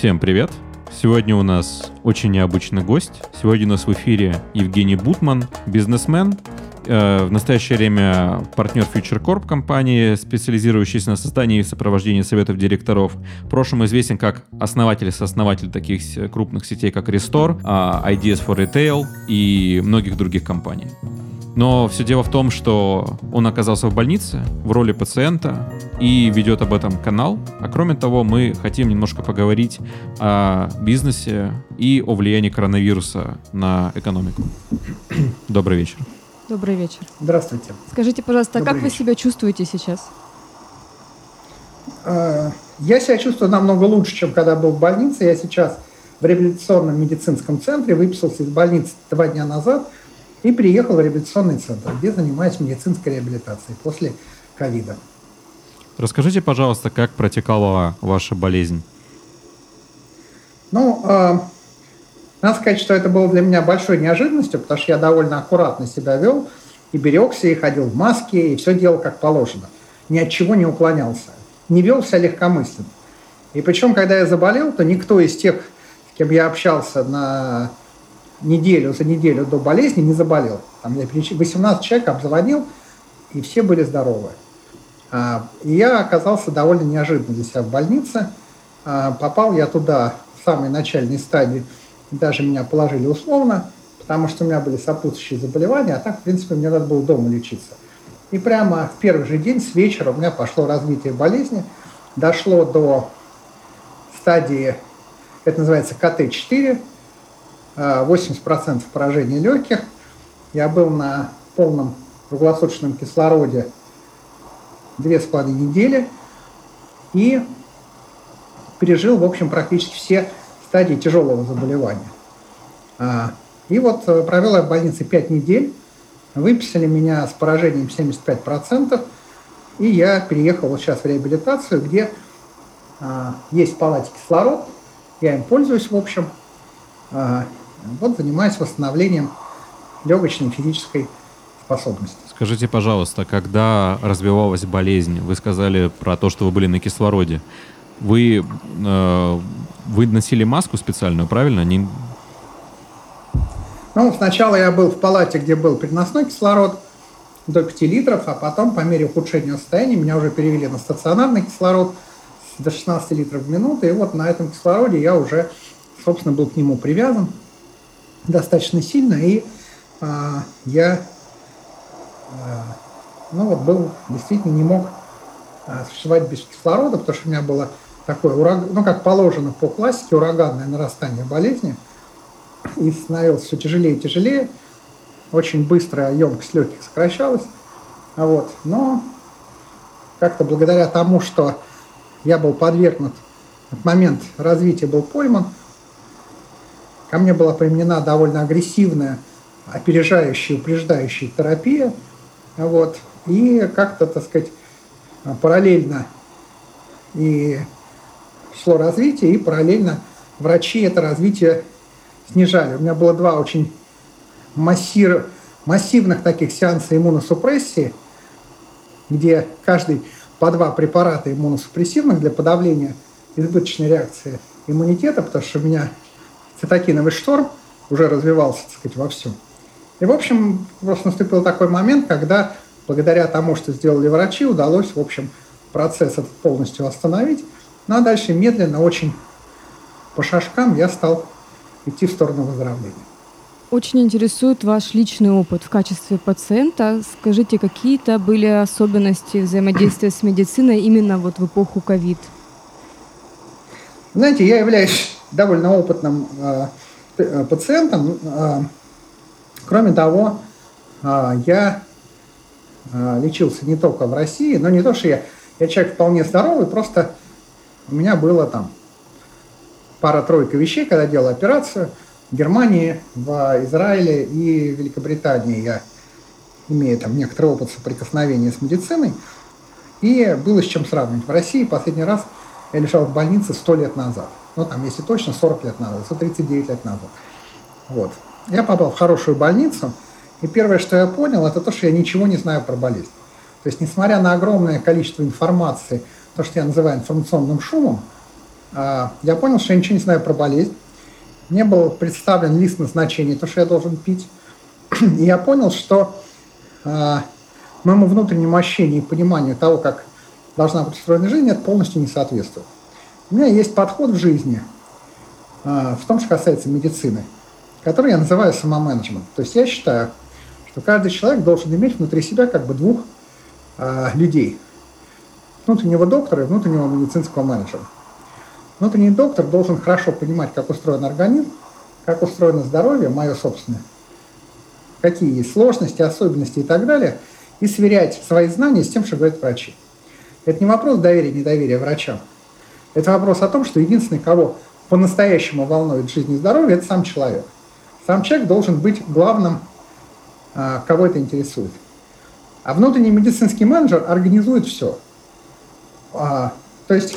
Всем привет! Сегодня у нас очень необычный гость. Сегодня у нас в эфире Евгений Бутман, бизнесмен, э, в настоящее время партнер Future Corp компании, специализирующийся на создании и сопровождении советов директоров. В прошлом известен как основатель и сооснователь таких крупных сетей, как Restore, а, Ideas for Retail и многих других компаний. Но все дело в том, что он оказался в больнице в роли пациента и ведет об этом канал. А кроме того, мы хотим немножко поговорить о бизнесе и о влиянии коронавируса на экономику. Добрый вечер. Добрый вечер. Здравствуйте. Скажите, пожалуйста, Добрый как вечер. вы себя чувствуете сейчас? А, я себя чувствую намного лучше, чем когда был в больнице. Я сейчас в реабилитационном медицинском центре, выписался из больницы два дня назад – и приехал в реабилитационный центр, где занимаюсь медицинской реабилитацией после ковида. Расскажите, пожалуйста, как протекала ваша болезнь? Ну, э, надо сказать, что это было для меня большой неожиданностью, потому что я довольно аккуратно себя вел, и берегся, и ходил в маске, и все делал как положено. Ни от чего не уклонялся. Не вел себя легкомысленно. И причем, когда я заболел, то никто из тех, с кем я общался на неделю за неделю до болезни не заболел. Там я 18 человек обзвонил, и все были здоровы. А, и я оказался довольно неожиданно для себя в больнице. А, попал я туда в самой начальной стадии, даже меня положили условно, потому что у меня были сопутствующие заболевания, а так, в принципе, мне надо было дома лечиться. И прямо в первый же день с вечера у меня пошло развитие болезни, дошло до стадии, это называется КТ-4, 80% поражения легких. Я был на полном круглосуточном кислороде две с половиной недели и пережил, в общем, практически все стадии тяжелого заболевания. А, и вот э, провел я в больнице 5 недель, выписали меня с поражением 75%, и я переехал вот сейчас в реабилитацию, где а, есть в палате кислород, я им пользуюсь, в общем, а, вот занимаюсь восстановлением легочной физической способности. Скажите, пожалуйста, когда развивалась болезнь, вы сказали про то, что вы были на кислороде. Вы, э, вы носили маску специальную, правильно? Не... Ну, сначала я был в палате, где был переносной кислород до 5 литров, а потом по мере ухудшения состояния меня уже перевели на стационарный кислород до 16 литров в минуту. И вот на этом кислороде я уже, собственно, был к нему привязан достаточно сильно, и а, я а, ну вот был, действительно не мог а, существовать без кислорода, потому что у меня было такое, ураг... ну как положено по классике, ураганное нарастание болезни, и становилось все тяжелее и тяжелее, очень быстро емкость легких сокращалась, а вот, но как-то благодаря тому, что я был подвергнут, в момент развития был пойман, Ко мне была применена довольно агрессивная, опережающая, упреждающая терапия. Вот. И как-то, так сказать, параллельно и шло развитие, и параллельно врачи это развитие снижали. У меня было два очень массир, массивных таких сеанса иммуносупрессии, где каждый по два препарата иммуносупрессивных для подавления избыточной реакции иммунитета, потому что у меня цитокиновый шторм уже развивался, так сказать, во всем. И, в общем, просто наступил такой момент, когда благодаря тому, что сделали врачи, удалось, в общем, процесс этот полностью остановить. Ну а дальше медленно, очень по шажкам я стал идти в сторону выздоровления. Очень интересует ваш личный опыт в качестве пациента. Скажите, какие-то были особенности взаимодействия с медициной именно вот в эпоху ковид? Знаете, я являюсь довольно опытным э, э, пациентом. Э, кроме того, я лечился не только в России, но не то, что я, я человек вполне здоровый, просто у меня было там пара-тройка вещей, когда делал операцию в Германии, в Израиле и Великобритании. Я имею там некоторый опыт соприкосновения с медициной. И было с чем сравнивать. В России последний раз я лежал в больнице сто лет назад ну там, если точно, 40 лет назад, 139 лет назад. Вот. Я попал в хорошую больницу, и первое, что я понял, это то, что я ничего не знаю про болезнь. То есть, несмотря на огромное количество информации, то, что я называю информационным шумом, а, я понял, что я ничего не знаю про болезнь. Мне был представлен лист назначений, то, что я должен пить. И я понял, что а, моему внутреннему ощущению и пониманию того, как должна быть устроена жизнь, это полностью не соответствует. У меня есть подход в жизни, а, в том, что касается медицины, который я называю самоменеджмент. То есть я считаю, что каждый человек должен иметь внутри себя как бы двух а, людей. Внутреннего доктора и внутреннего медицинского менеджера. Внутренний доктор должен хорошо понимать, как устроен организм, как устроено здоровье, мое собственное, какие есть сложности, особенности и так далее, и сверять свои знания с тем, что говорят врачи. Это не вопрос доверия, недоверия врачам. Это вопрос о том, что единственный, кого по-настоящему волнует жизнь и здоровье, это сам человек. Сам человек должен быть главным, а, кого это интересует. А внутренний медицинский менеджер организует все. А, то есть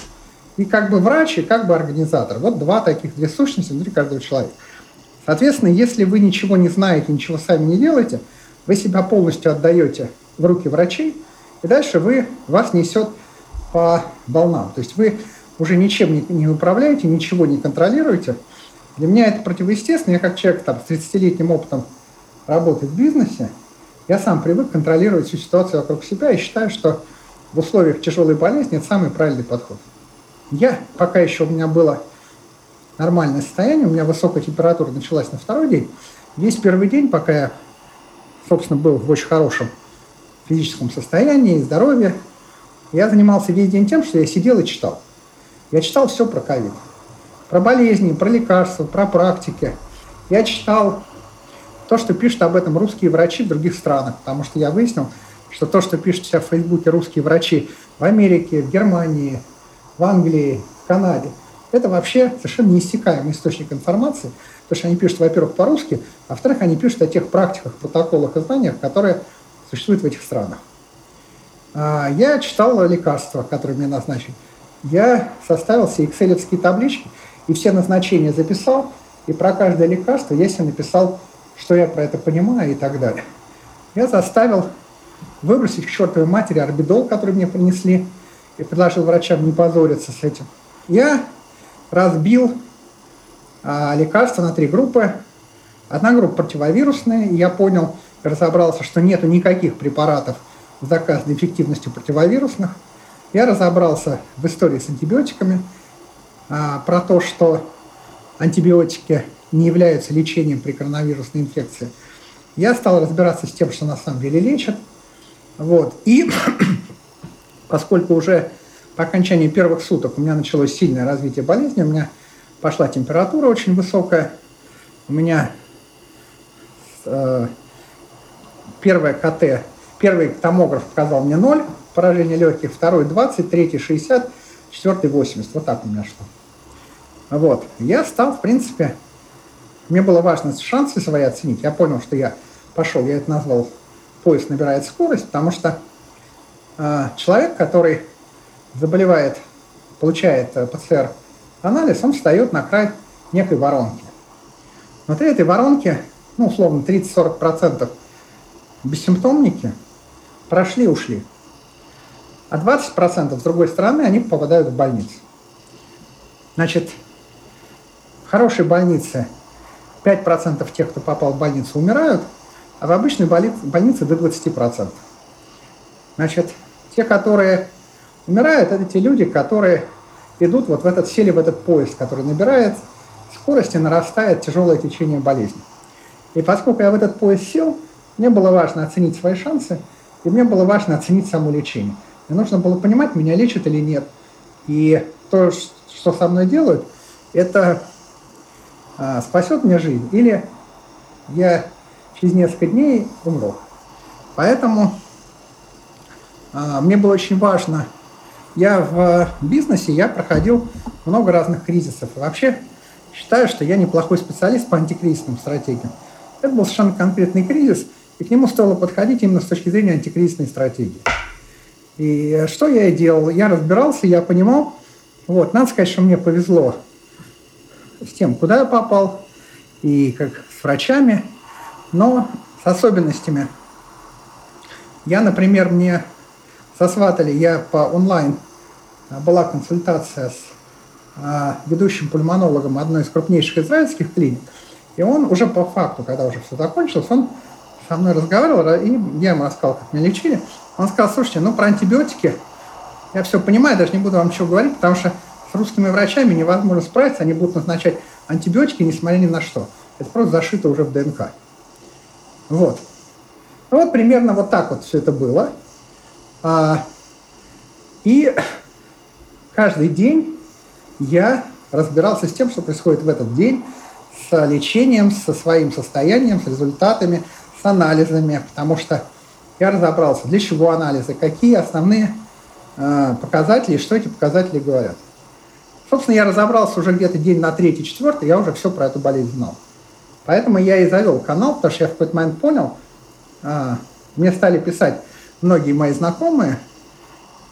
и как бы врач, и как бы организатор. Вот два таких, две сущности внутри каждого человека. Соответственно, если вы ничего не знаете, ничего сами не делаете, вы себя полностью отдаете в руки врачей, и дальше вы, вас несет по волнам. То есть вы уже ничем не, не управляете, ничего не контролируете. Для меня это противоестественно. Я как человек там, с 30-летним опытом работы в бизнесе, я сам привык контролировать всю ситуацию вокруг себя и считаю, что в условиях тяжелой болезни это самый правильный подход. Я, пока еще у меня было нормальное состояние, у меня высокая температура началась на второй день, весь первый день, пока я, собственно, был в очень хорошем физическом состоянии, здоровье, я занимался весь день тем, что я сидел и читал. Я читал все про ковид. Про болезни, про лекарства, про практики. Я читал то, что пишут об этом русские врачи в других странах, потому что я выяснил, что то, что пишут себя в Фейсбуке русские врачи в Америке, в Германии, в Англии, в Канаде, это вообще совершенно неиссякаемый источник информации, потому что они пишут, во-первых, по-русски, а во-вторых, они пишут о тех практиках, протоколах и знаниях, которые существуют в этих странах. А, я читал лекарства, которые мне назначили я составил все экселевские таблички и все назначения записал, и про каждое лекарство я себе написал, что я про это понимаю и так далее. Я заставил выбросить к чертовой матери орбидол, который мне принесли, и предложил врачам не позориться с этим. Я разбил а, лекарства на три группы. Одна группа противовирусная, и я понял, разобрался, что нету никаких препаратов с доказанной эффективностью противовирусных – я разобрался в истории с антибиотиками, а, про то, что антибиотики не являются лечением при коронавирусной инфекции. Я стал разбираться с тем, что на самом деле лечат. Вот. И поскольку уже по окончании первых суток у меня началось сильное развитие болезни, у меня пошла температура очень высокая, у меня э, первое КТ, первый томограф показал мне 0, поражение легких, второй 20, третий 60, четвертый 80. Вот так у меня что. Вот. Я стал, в принципе, мне было важно шансы свои оценить. Я понял, что я пошел, я это назвал поезд набирает скорость, потому что э, человек, который заболевает, получает э, ПЦР-анализ, он встает на край некой воронки. Внутри этой воронки, ну, условно, 30-40% бессимптомники прошли-ушли а 20% с другой стороны, они попадают в больницу. Значит, в хорошей больнице 5% тех, кто попал в больницу, умирают, а в обычной больнице до 20%. Значит, те, которые умирают, это те люди, которые идут вот в этот, сели в этот поезд, который набирает скорости, нарастает тяжелое течение болезни. И поскольку я в этот поезд сел, мне было важно оценить свои шансы, и мне было важно оценить само лечение. Мне нужно было понимать, меня лечат или нет. И то, что со мной делают, это а, спасет мне жизнь или я через несколько дней умру. Поэтому а, мне было очень важно. Я в бизнесе, я проходил много разных кризисов. Вообще считаю, что я неплохой специалист по антикризисным стратегиям. Это был совершенно конкретный кризис, и к нему стоило подходить именно с точки зрения антикризисной стратегии. И что я и делал? Я разбирался, я понимал. Вот, надо сказать, что мне повезло с тем, куда я попал, и как с врачами, но с особенностями. Я, например, мне сосватали, я по онлайн, была консультация с а, ведущим пульмонологом одной из крупнейших израильских клиник. И он уже по факту, когда уже все закончилось, он со мной разговаривал, и я ему рассказал, как меня лечили. Он сказал, слушайте, ну про антибиотики я все понимаю, даже не буду вам ничего говорить, потому что с русскими врачами невозможно справиться, они будут назначать антибиотики, несмотря ни на что. Это просто зашито уже в ДНК. Вот. Ну, вот примерно вот так вот все это было. А, и каждый день я разбирался с тем, что происходит в этот день, с лечением, со своим состоянием, с результатами, анализами, потому что я разобрался, для чего анализы, какие основные э, показатели, что эти показатели говорят. Собственно, я разобрался уже где-то день на третий, четвертый, я уже все про эту болезнь знал. Поэтому я и завел канал, потому что я в какой-то момент понял, э, мне стали писать многие мои знакомые,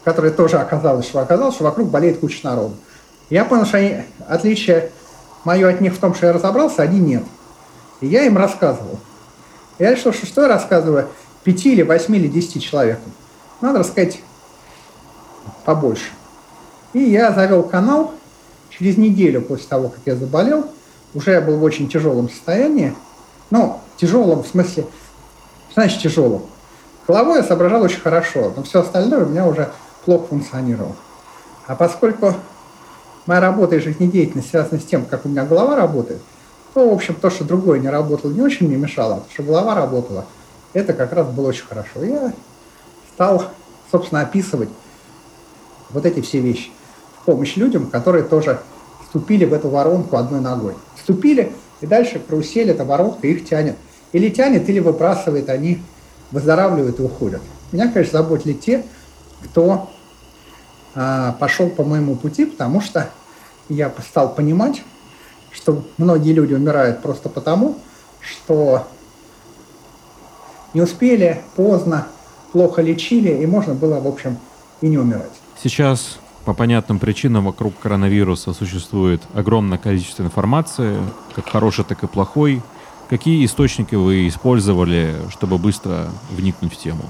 которые тоже оказалось, что оказалось, что вокруг болеет куча народу. Я понял, что они, отличие мое от них в том, что я разобрался, они нет. И я им рассказывал. Я решил, что что я рассказываю пяти или восьми или десяти человекам. Надо рассказать побольше. И я завел канал через неделю после того, как я заболел. Уже я был в очень тяжелом состоянии. Ну, тяжелом в смысле, значит тяжелом. Головой я соображал очень хорошо, но все остальное у меня уже плохо функционировало. А поскольку моя работа и жизнедеятельность связаны с тем, как у меня голова работает, то, в общем, то, что другое не работало, не очень мне мешало, то, что голова работала, это как раз было очень хорошо. Я стал, собственно, описывать вот эти все вещи в помощь людям, которые тоже вступили в эту воронку одной ногой. Вступили, и дальше карусель, эта воронка их тянет. Или тянет, или выбрасывает, они выздоравливают и уходят. Меня, конечно, заботили те, кто а, пошел по моему пути, потому что я стал понимать, что многие люди умирают просто потому, что не успели, поздно, плохо лечили, и можно было, в общем, и не умирать. Сейчас по понятным причинам вокруг коронавируса существует огромное количество информации, как хорошей, так и плохой. Какие источники вы использовали, чтобы быстро вникнуть в тему?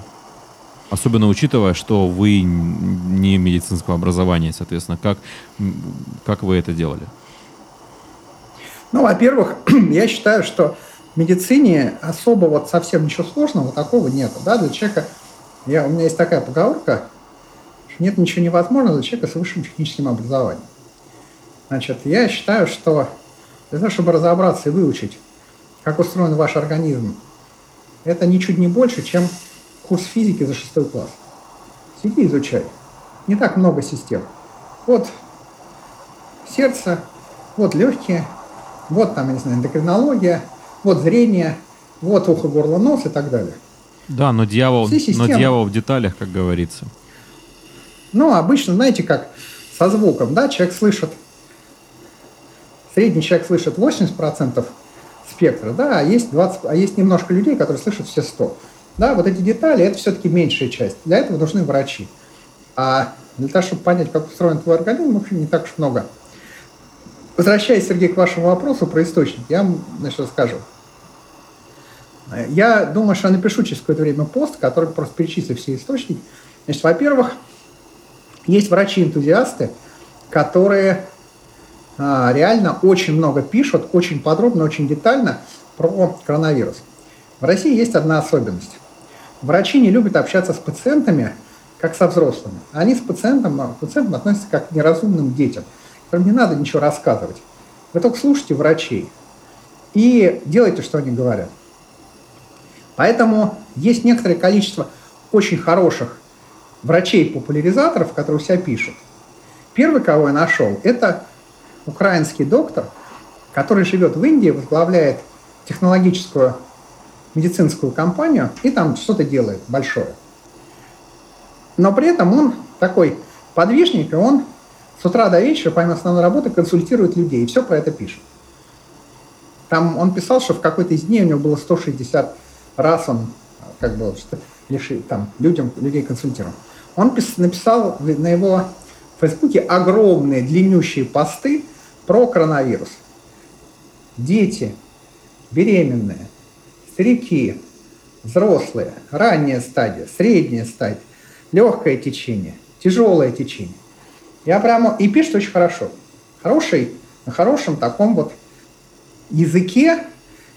Особенно учитывая, что вы не медицинского образования, соответственно, как, как вы это делали? Ну, во-первых, я считаю, что в медицине особо вот совсем ничего сложного такого нет. Да? Для человека, я, у меня есть такая поговорка, что нет ничего невозможного для человека с высшим техническим образованием. Значит, я считаю, что для того, чтобы разобраться и выучить, как устроен ваш организм, это ничуть не больше, чем курс физики за шестой класс. Сиди, изучай. Не так много систем. Вот сердце, вот легкие, вот там, я не знаю, эндокринология, вот зрение, вот ухо, горло, нос и так далее. Да, но дьявол, но дьявол в деталях, как говорится. Ну, обычно, знаете, как со звуком, да, человек слышит, средний человек слышит 80% спектра, да, а есть, 20, а есть немножко людей, которые слышат все 100. Да, вот эти детали – это все-таки меньшая часть. Для этого нужны врачи. А для того, чтобы понять, как устроен твой организм, в общем, не так уж много. Возвращаясь, Сергей, к вашему вопросу про источник, я вам значит, расскажу. Я думаю, что я напишу через какое-то время пост, который просто перечислит все источники. Значит, во-первых, есть врачи-энтузиасты, которые а, реально очень много пишут, очень подробно, очень детально про коронавирус. В России есть одна особенность. Врачи не любят общаться с пациентами, как со взрослыми. Они с пациентом, к пациентам относятся как к неразумным детям, которым не надо ничего рассказывать. Вы только слушайте врачей и делайте, что они говорят. Поэтому есть некоторое количество очень хороших врачей-популяризаторов, которые у себя пишут. Первый, кого я нашел, это украинский доктор, который живет в Индии, возглавляет технологическую медицинскую компанию и там что-то делает большое. Но при этом он такой подвижник, и он с утра до вечера, помимо основной работы, консультирует людей и все про это пишет. Там он писал, что в какой-то из дней у него было 160 раз он как бы что, лиши, там, людям, людей консультировал. Он пис, написал на его Фейсбуке огромные длиннющие посты про коронавирус. Дети, беременные, старики, взрослые, ранняя стадия, средняя стадия, легкое течение, тяжелое течение. Я прямо и пишет очень хорошо. хорошей, на хорошем таком вот языке,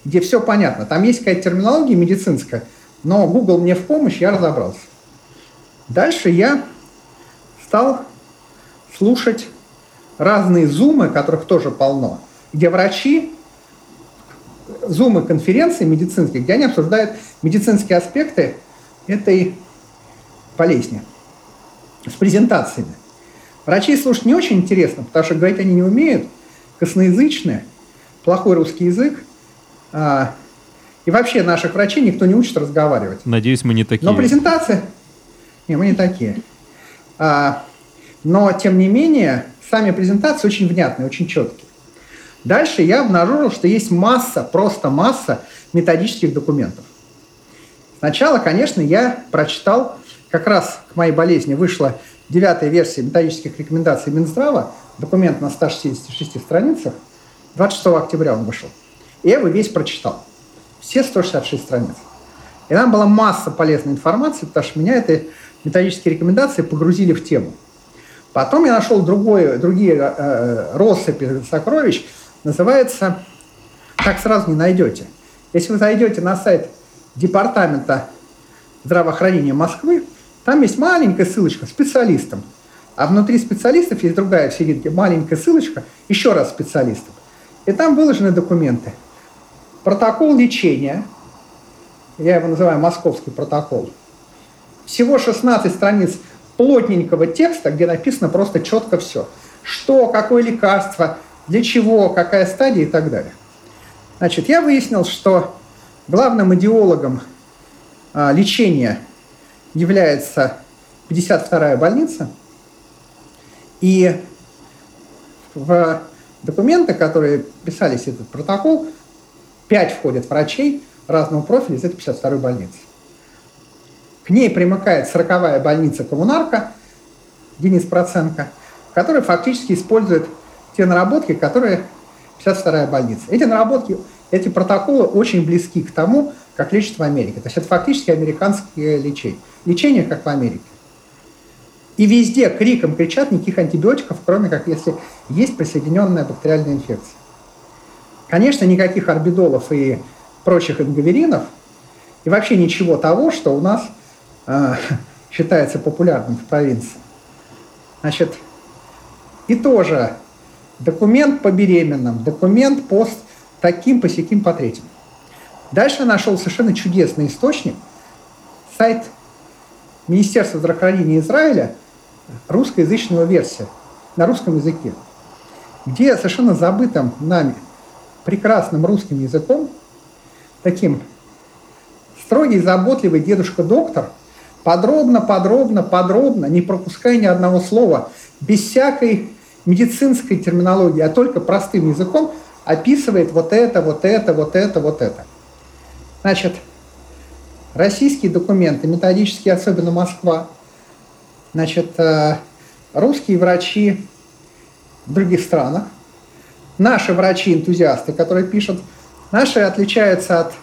где все понятно. Там есть какая-то терминология медицинская, но Google мне в помощь, я разобрался. Дальше я стал слушать разные зумы, которых тоже полно, где врачи, зумы конференции медицинские, где они обсуждают медицинские аспекты этой болезни с презентациями. Врачей слушать не очень интересно, потому что говорить они не умеют, косноязычные, плохой русский язык. А, и вообще наших врачей никто не учит разговаривать. Надеюсь, мы не такие. Но презентация... Не, мы не такие. А, но, тем не менее, сами презентации очень внятные, очень четкие. Дальше я обнаружил, что есть масса, просто масса методических документов. Сначала, конечно, я прочитал, как раз к моей болезни вышла девятая версия методических рекомендаций Минздрава, документ на 166 страницах, 26 октября он вышел. И я его весь прочитал. Все 166 страниц. И там была масса полезной информации, потому что меня эти методические рекомендации погрузили в тему. Потом я нашел другое, другие э, э россыпи сокровищ, называется «Так сразу не найдете». Если вы зайдете на сайт Департамента здравоохранения Москвы, там есть маленькая ссылочка специалистам. А внутри специалистов есть другая в серединке маленькая ссылочка еще раз специалистам. И там выложены документы. Протокол лечения, я его называю московский протокол. Всего 16 страниц плотненького текста, где написано просто четко все. Что, какое лекарство, для чего, какая стадия и так далее. Значит, я выяснил, что главным идеологом а, лечения является 52-я больница, и в документы, которые писались этот протокол, 5 входят врачей разного профиля из этой 52-й больницы. К ней примыкает 40-я больница коммунарка Денис Проценко, который фактически использует те наработки, которые 52-я больница. Эти наработки, эти протоколы очень близки к тому, как лечат в Америке. То есть это фактически американское лечение. Лечение, как в Америке. И везде криком кричат никаких антибиотиков, кроме как если есть присоединенная бактериальная инфекция. Конечно, никаких орбидолов и прочих ингаверинов, и вообще ничего того, что у нас э, считается популярным в провинции. Значит, и тоже документ по беременным, документ по таким, по сяким, по третьим. Дальше нашел совершенно чудесный источник, сайт Министерства здравоохранения Израиля, русскоязычного версия, на русском языке, где совершенно забытым нами прекрасным русским языком, таким строгий, заботливый дедушка-доктор, подробно, подробно, подробно, не пропуская ни одного слова, без всякой медицинской терминологии, а только простым языком описывает вот это, вот это, вот это, вот это. Значит, российские документы, методические, особенно Москва, значит, э, русские врачи в других странах, наши врачи-энтузиасты, которые пишут, наши отличаются от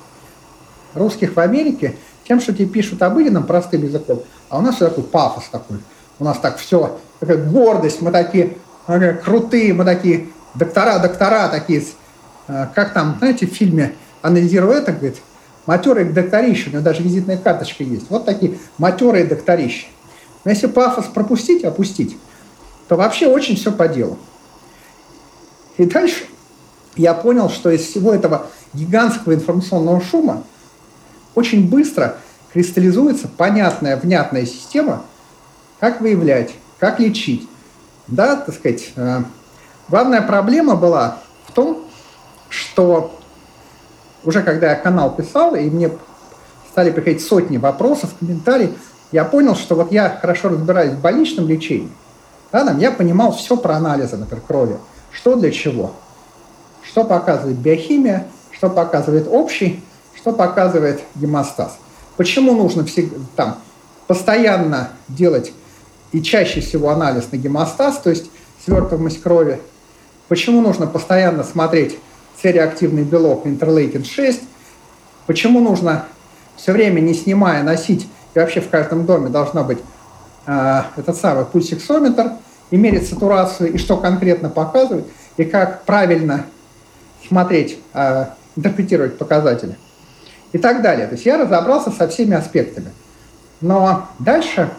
русских в Америке тем, что те пишут обыденным простым языком, а у нас все такой пафос такой. У нас так все, такая гордость, мы такие крутые, мы такие доктора, доктора такие, э, как там, знаете, в фильме «Анализируя это», говорит, матерые докторища, у него даже визитная карточка есть, вот такие матерые докторища. Но если пафос пропустить, опустить, то вообще очень все по делу. И дальше я понял, что из всего этого гигантского информационного шума очень быстро кристаллизуется понятная, внятная система, как выявлять, как лечить, да, так сказать, э, главная проблема была в том, что уже когда я канал писал, и мне стали приходить сотни вопросов, комментариев, я понял, что вот я хорошо разбираюсь в больничном лечении, да, там, я понимал все про анализы, например, крови, что для чего, что показывает биохимия, что показывает общий, что показывает гемостаз. Почему нужно всегда, там, постоянно делать и чаще всего анализ на гемостаз, то есть свертываемость крови. Почему нужно постоянно смотреть C-реактивный белок интерлейкин-6? Почему нужно все время, не снимая, носить, и вообще в каждом доме должна быть э, этот самый пульсиксометр, и мерить сатурацию, и что конкретно показывает – и как правильно смотреть, э, интерпретировать показатели и так далее. То есть я разобрался со всеми аспектами. Но дальше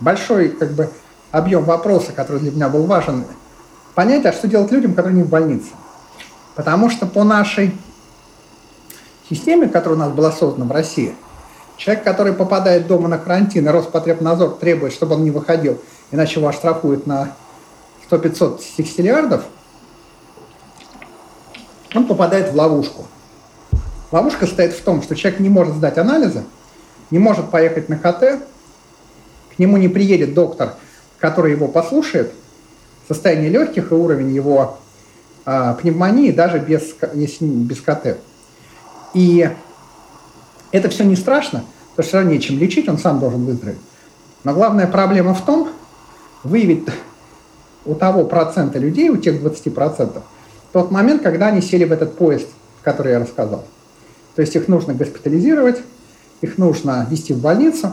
большой как бы, объем вопроса, который для меня был важен, понять, а что делать людям, которые не в больнице. Потому что по нашей системе, которая у нас была создана в России, человек, который попадает дома на карантин, и Роспотребнадзор требует, чтобы он не выходил, иначе его оштрафуют на 100-500 сексиллиардов, он попадает в ловушку. Ловушка стоит в том, что человек не может сдать анализы, не может поехать на КТ, к нему не приедет доктор, который его послушает, состояние легких и уровень его пневмонии даже без, если без КТ. И это все не страшно, потому что все равно нечем лечить, он сам должен выздороветь. Но главная проблема в том, выявить у того процента людей, у тех 20%, тот момент, когда они сели в этот поезд, который я рассказал. То есть их нужно госпитализировать, их нужно вести в больницу,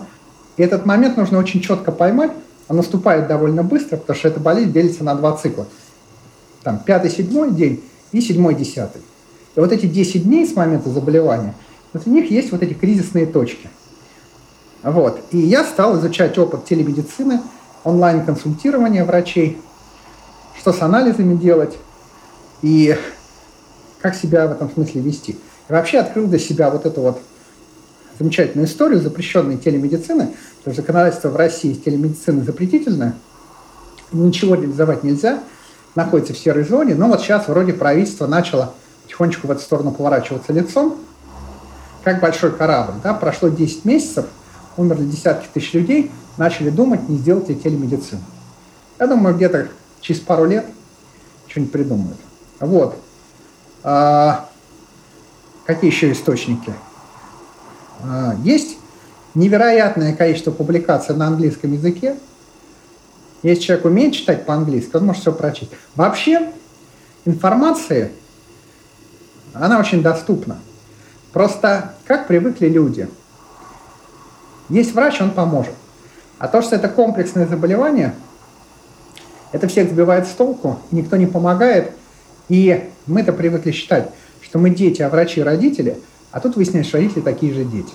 и этот момент нужно очень четко поймать, он наступает довольно быстро, потому что эта болезнь делится на два цикла. Там пятый, седьмой день и седьмой, десятый. И вот эти 10 дней с момента заболевания, вот у них есть вот эти кризисные точки. Вот. И я стал изучать опыт телемедицины, онлайн-консультирования врачей, что с анализами делать и как себя в этом смысле вести. И вообще открыл для себя вот эту вот замечательную историю запрещенной телемедицины, потому что законодательство в России телемедицины запретительное, ничего реализовать нельзя, находится в серой зоне, но вот сейчас вроде правительство начало потихонечку в эту сторону поворачиваться лицом, как большой корабль. Да? Прошло 10 месяцев, умерли десятки тысяч людей, начали думать, не сделать ли телемедицину. Я думаю, где-то через пару лет что-нибудь придумают. Вот. А, какие еще источники? А, есть невероятное количество публикаций на английском языке. Если человек умеет читать по-английски, он может все прочесть. Вообще информация, она очень доступна. Просто как привыкли люди. Есть врач, он поможет. А то, что это комплексное заболевание, это всех сбивает с толку, никто не помогает. И мы-то привыкли считать, что мы дети, а врачи – родители – а тут выясняется, что родители такие же дети.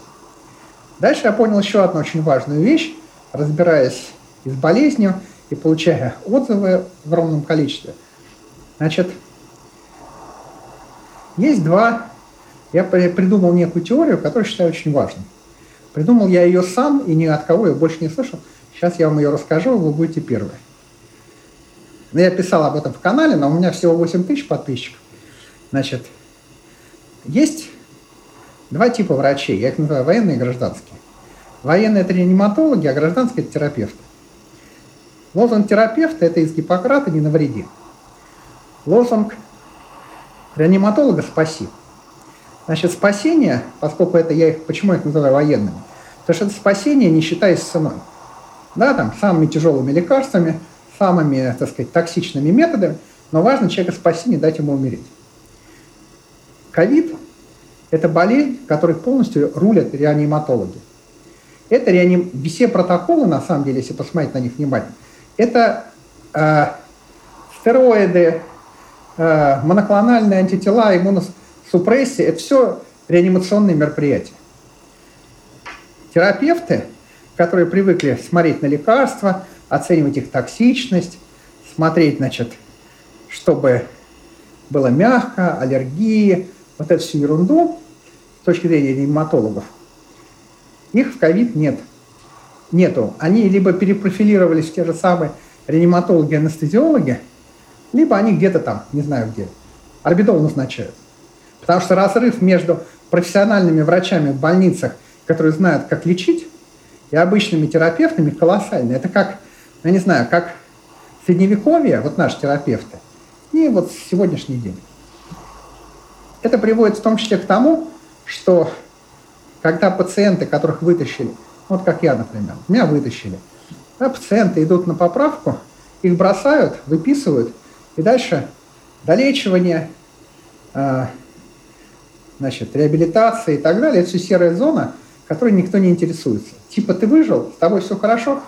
Дальше я понял еще одну очень важную вещь, разбираясь и с болезнью, и получая отзывы в огромном количестве. Значит, есть два... Я придумал некую теорию, которую считаю очень важной. Придумал я ее сам, и ни от кого я больше не слышал. Сейчас я вам ее расскажу, вы будете первые. Я писал об этом в канале, но у меня всего 8 тысяч подписчиков. Значит, есть Два типа врачей, я их называю военные и гражданские. Военные – это реаниматологи, а гражданские – это терапевты. Лозунг терапевта – это из Гиппократа «не навреди». Лозунг реаниматолога «спаси». Значит, спасение, поскольку это я их, почему я их называю военными? Потому что это спасение, не считаясь ценой. Да, там, самыми тяжелыми лекарствами, самыми, так сказать, токсичными методами, но важно человека спасти, не дать ему умереть. Ковид это болезнь, которой полностью рулят реаниматологи. Это реаним... все протоколы, на самом деле, если посмотреть на них внимательно, это э, стероиды, э, моноклональные антитела, иммуносупрессия, это все реанимационные мероприятия. Терапевты, которые привыкли смотреть на лекарства, оценивать их токсичность, смотреть, значит, чтобы было мягко, аллергии, вот эту всю ерунду с точки зрения реаниматологов, их в ковид нет. Нету. Они либо перепрофилировались в те же самые реаниматологи, анестезиологи, либо они где-то там, не знаю где, орбитол назначают. Потому что разрыв между профессиональными врачами в больницах, которые знают, как лечить, и обычными терапевтами колоссальный. Это как, я не знаю, как средневековье, вот наши терапевты, и вот сегодняшний день. Это приводит в том числе к тому, что когда пациенты, которых вытащили, вот как я, например, меня вытащили, да, пациенты идут на поправку, их бросают, выписывают, и дальше долечивание, э, значит, реабилитация и так далее, это все серая зона, которой никто не интересуется. Типа ты выжил, с тобой все хорошо,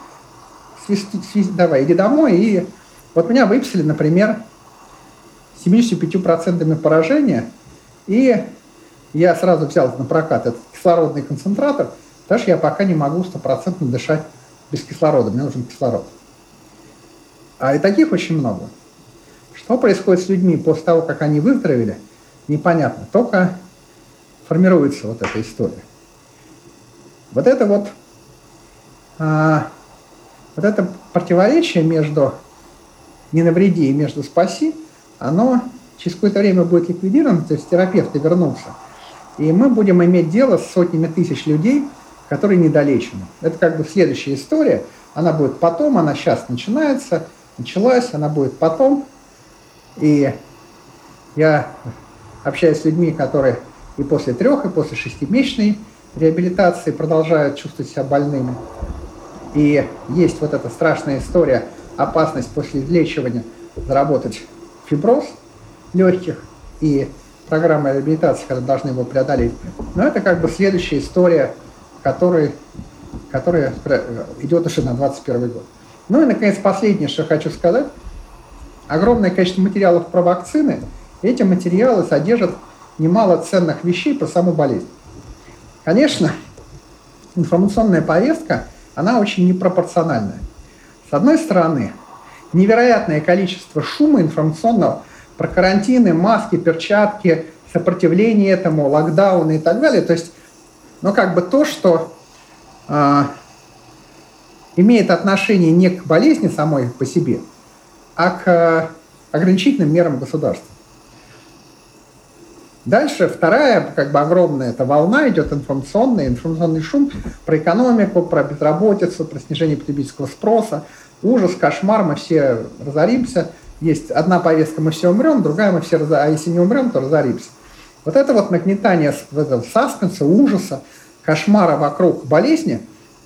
свист, свист, давай, иди домой. И вот меня выписали, например, 75% поражения, и я сразу взял на прокат этот кислородный концентратор, потому что я пока не могу стопроцентно дышать без кислорода, мне нужен кислород. А и таких очень много. Что происходит с людьми после того, как они выздоровели, непонятно. Только формируется вот эта история. Вот это вот, а, вот это противоречие между не навреди и между спаси, оно через какое-то время будет ликвидировано, то есть терапевты вернутся. И мы будем иметь дело с сотнями тысяч людей, которые недолечены. Это как бы следующая история. Она будет потом, она сейчас начинается, началась, она будет потом. И я общаюсь с людьми, которые и после трех, и после шестимесячной реабилитации продолжают чувствовать себя больными. И есть вот эта страшная история, опасность после излечивания заработать фиброз легких и программа реабилитации, когда должны его преодолеть. Но это как бы следующая история, которая, которая идет уже на 21 год. Ну и, наконец, последнее, что хочу сказать. Огромное количество материалов про вакцины. Эти материалы содержат немало ценных вещей про саму болезнь. Конечно, информационная повестка, она очень непропорциональная. С одной стороны, невероятное количество шума информационного про карантины, маски, перчатки, сопротивление этому, локдауны и так далее. То есть, ну, как бы то, что э, имеет отношение не к болезни самой по себе, а к э, ограничительным мерам государства. Дальше вторая, как бы огромная эта волна идет информационная, информационный шум про экономику, про безработицу, про снижение потребительского спроса. Ужас, кошмар, мы все разоримся. Есть одна повестка, мы все умрем, другая мы все разоримся. А если не умрем, то разоримся. Вот это вот нагнетание этого саспенса, ужаса, кошмара вокруг болезни,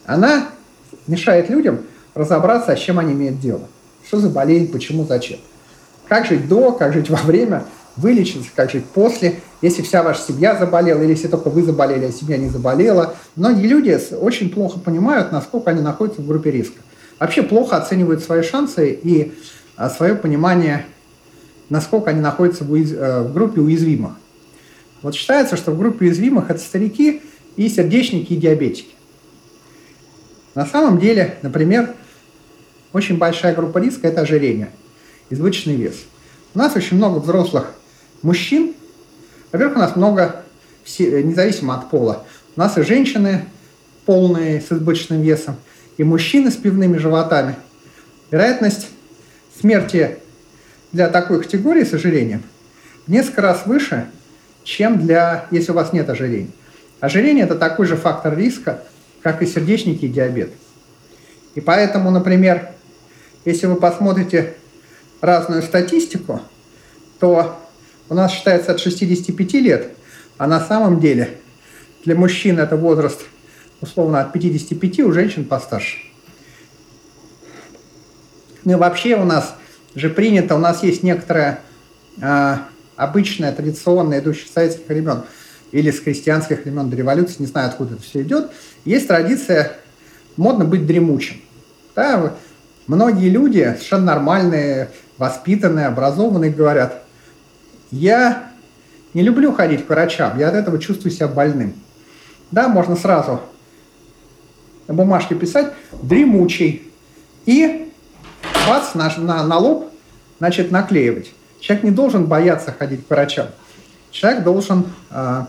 она мешает людям разобраться, с чем они имеют дело. Что за болезнь, почему, зачем. Как жить до, как жить во время, вылечиться, как жить после, если вся ваша семья заболела, или если только вы заболели, а семья не заболела. Многие люди очень плохо понимают, насколько они находятся в группе риска. Вообще плохо оценивают свои шансы и а, свое понимание, насколько они находятся в. Э, в группе уязвимых. Вот считается, что в группе уязвимых это старики и сердечники, и диабетики. На самом деле, например, очень большая группа риска – это ожирение, избыточный вес. У нас очень много взрослых мужчин. Во-первых, у нас много, независимо от пола, у нас и женщины полные с избыточным весом, и мужчины с пивными животами. Вероятность смерти для такой категории с ожирением в несколько раз выше, чем для, если у вас нет ожирения. Ожирение – это такой же фактор риска, как и сердечники и диабет. И поэтому, например, если вы посмотрите разную статистику, то у нас считается от 65 лет, а на самом деле для мужчин это возраст условно от 55, у женщин постарше. Ну и вообще у нас же принято, у нас есть некоторая э, обычная, традиционная, идущая с советских времен или с крестьянских времен до революции, не знаю, откуда это все идет, есть традиция модно быть дремучим. Да, многие люди, совершенно нормальные, воспитанные, образованные, говорят, я не люблю ходить к врачам, я от этого чувствую себя больным. Да, можно сразу на бумажке писать «дремучий» и бац, на, на, на лоб, значит, наклеивать. Человек не должен бояться ходить к врачам. Человек должен э,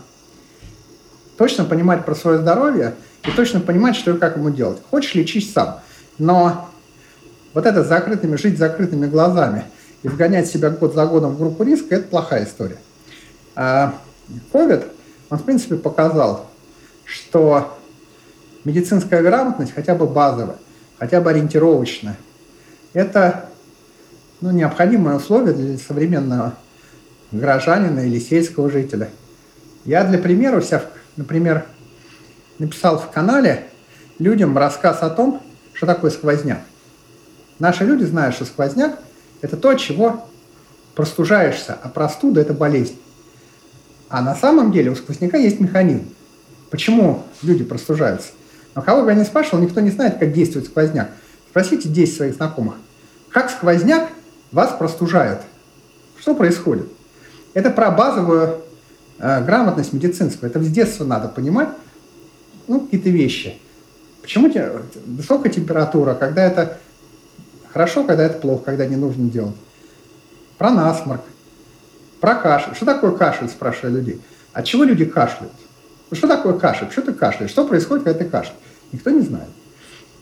точно понимать про свое здоровье и точно понимать, что и как ему делать. Хочешь, лечись сам. Но вот это закрытыми, жить закрытыми глазами – и вгонять себя год за годом в группу риска – это плохая история. А COVID, он, в принципе, показал, что медицинская грамотность, хотя бы базовая, хотя бы ориентировочная, это ну, необходимое условие для современного горожанина или сельского жителя. Я для примера, вся, например, написал в канале людям рассказ о том, что такое сквозняк. Наши люди знают, что сквозняк это то, чего простужаешься, а простуда – это болезнь. А на самом деле у сквозняка есть механизм. Почему люди простужаются? Но кого бы я не спрашивал, никто не знает, как действует сквозняк. Спросите 10 своих знакомых. Как сквозняк вас простужает? Что происходит? Это про базовую э, грамотность медицинскую. Это с детства надо понимать, ну, какие-то вещи. Почему те, высокая температура, когда это хорошо, когда это плохо, когда не нужно делать. Про насморк, про кашель. Что такое кашель, спрашиваю людей. От чего люди кашляют? Ну, что такое кашель? Что ты кашляешь? Что происходит, когда ты кашляешь? Никто не знает.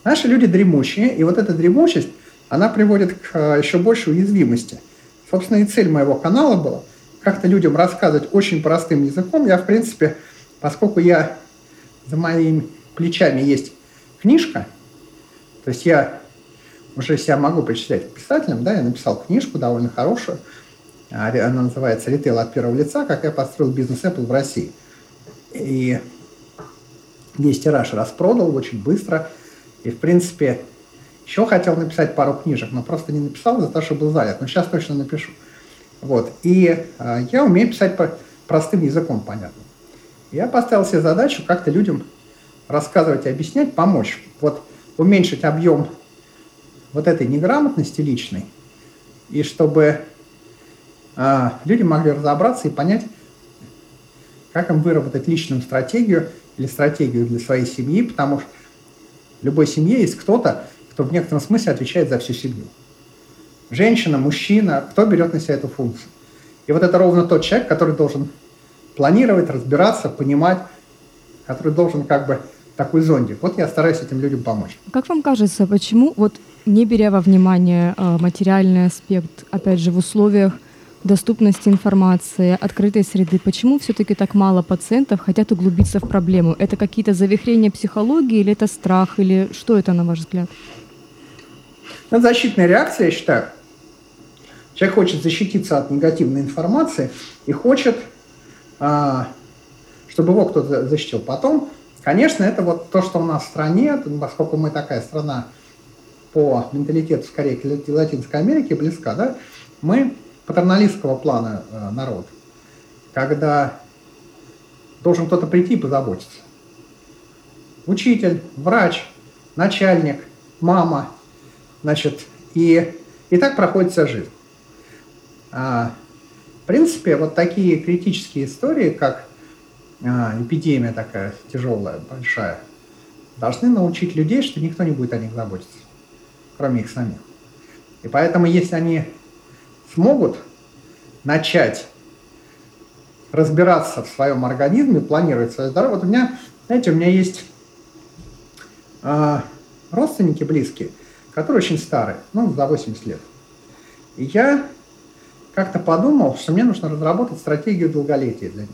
Наши люди дремучие, и вот эта дремучесть, она приводит к э, еще большей уязвимости. Собственно, и цель моего канала была как-то людям рассказывать очень простым языком. Я, в принципе, поскольку я за моими плечами есть книжка, то есть я уже себя могу причислять к писателям, да, я написал книжку довольно хорошую, а, она называется «Ритейл от первого лица. Как я построил бизнес Apple в России». И весь тираж распродал очень быстро. И, в принципе, еще хотел написать пару книжек, но просто не написал из-за того, что был занят. Но сейчас точно напишу. Вот. И э, я умею писать по простым языком, понятно. Я поставил себе задачу как-то людям рассказывать и объяснять, помочь. Вот уменьшить объем вот этой неграмотности личной, и чтобы э, люди могли разобраться и понять, как им выработать личную стратегию или стратегию для своей семьи, потому что в любой семье есть кто-то, кто в некотором смысле отвечает за всю семью. Женщина, мужчина, кто берет на себя эту функцию. И вот это ровно тот человек, который должен планировать, разбираться, понимать, который должен как бы такой зондик. Вот я стараюсь этим людям помочь. Как вам кажется, почему, вот не беря во внимание э, материальный аспект, опять же, в условиях доступности информации, открытой среды, почему все-таки так мало пациентов хотят углубиться в проблему? Это какие-то завихрения психологии или это страх, или что это, на ваш взгляд? Это защитная реакция, я считаю. Человек хочет защититься от негативной информации и хочет, а, чтобы его кто-то защитил. Потом, конечно, это вот то, что у нас в стране, поскольку мы такая страна по менталитету скорее к Латинской Америке близка, да, мы патерналистского плана э, народ, когда должен кто-то прийти и позаботиться. Учитель, врач, начальник, мама, значит, и, и так проходит вся жизнь. А, в принципе, вот такие критические истории, как а, эпидемия такая тяжелая, большая, должны научить людей, что никто не будет о них заботиться, кроме их самих. И поэтому, если они смогут начать разбираться в своем организме, планировать свое здоровье. Вот у меня, знаете, у меня есть э, родственники близкие, которые очень старые, ну, за 80 лет. И я как-то подумал, что мне нужно разработать стратегию долголетия для них.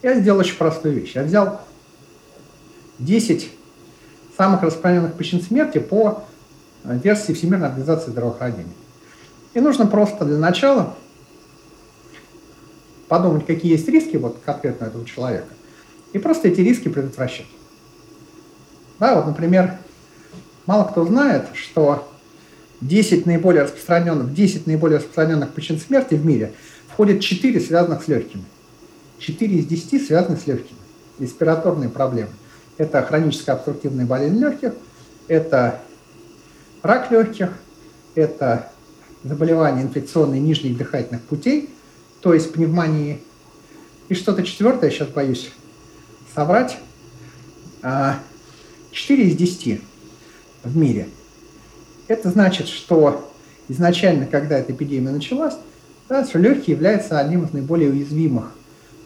Я сделал очень простую вещь. Я взял 10 самых распространенных причин смерти по версии Всемирной организации здравоохранения. И нужно просто для начала подумать, какие есть риски вот конкретно этого человека, и просто эти риски предотвращать. Да, вот, например, мало кто знает, что 10 наиболее распространенных, в 10 наиболее распространенных причин смерти в мире входит 4 связанных с легкими. 4 из 10 связаны с легкими. Респираторные проблемы. Это хроническая обструктивная болезнь легких, это рак легких, это заболевания инфекционные нижних дыхательных путей, то есть пневмонии. И что-то четвертое, сейчас боюсь соврать, 4 а, из 10 в мире – это значит, что изначально, когда эта эпидемия началась, да, что легкие являются одним из наиболее уязвимых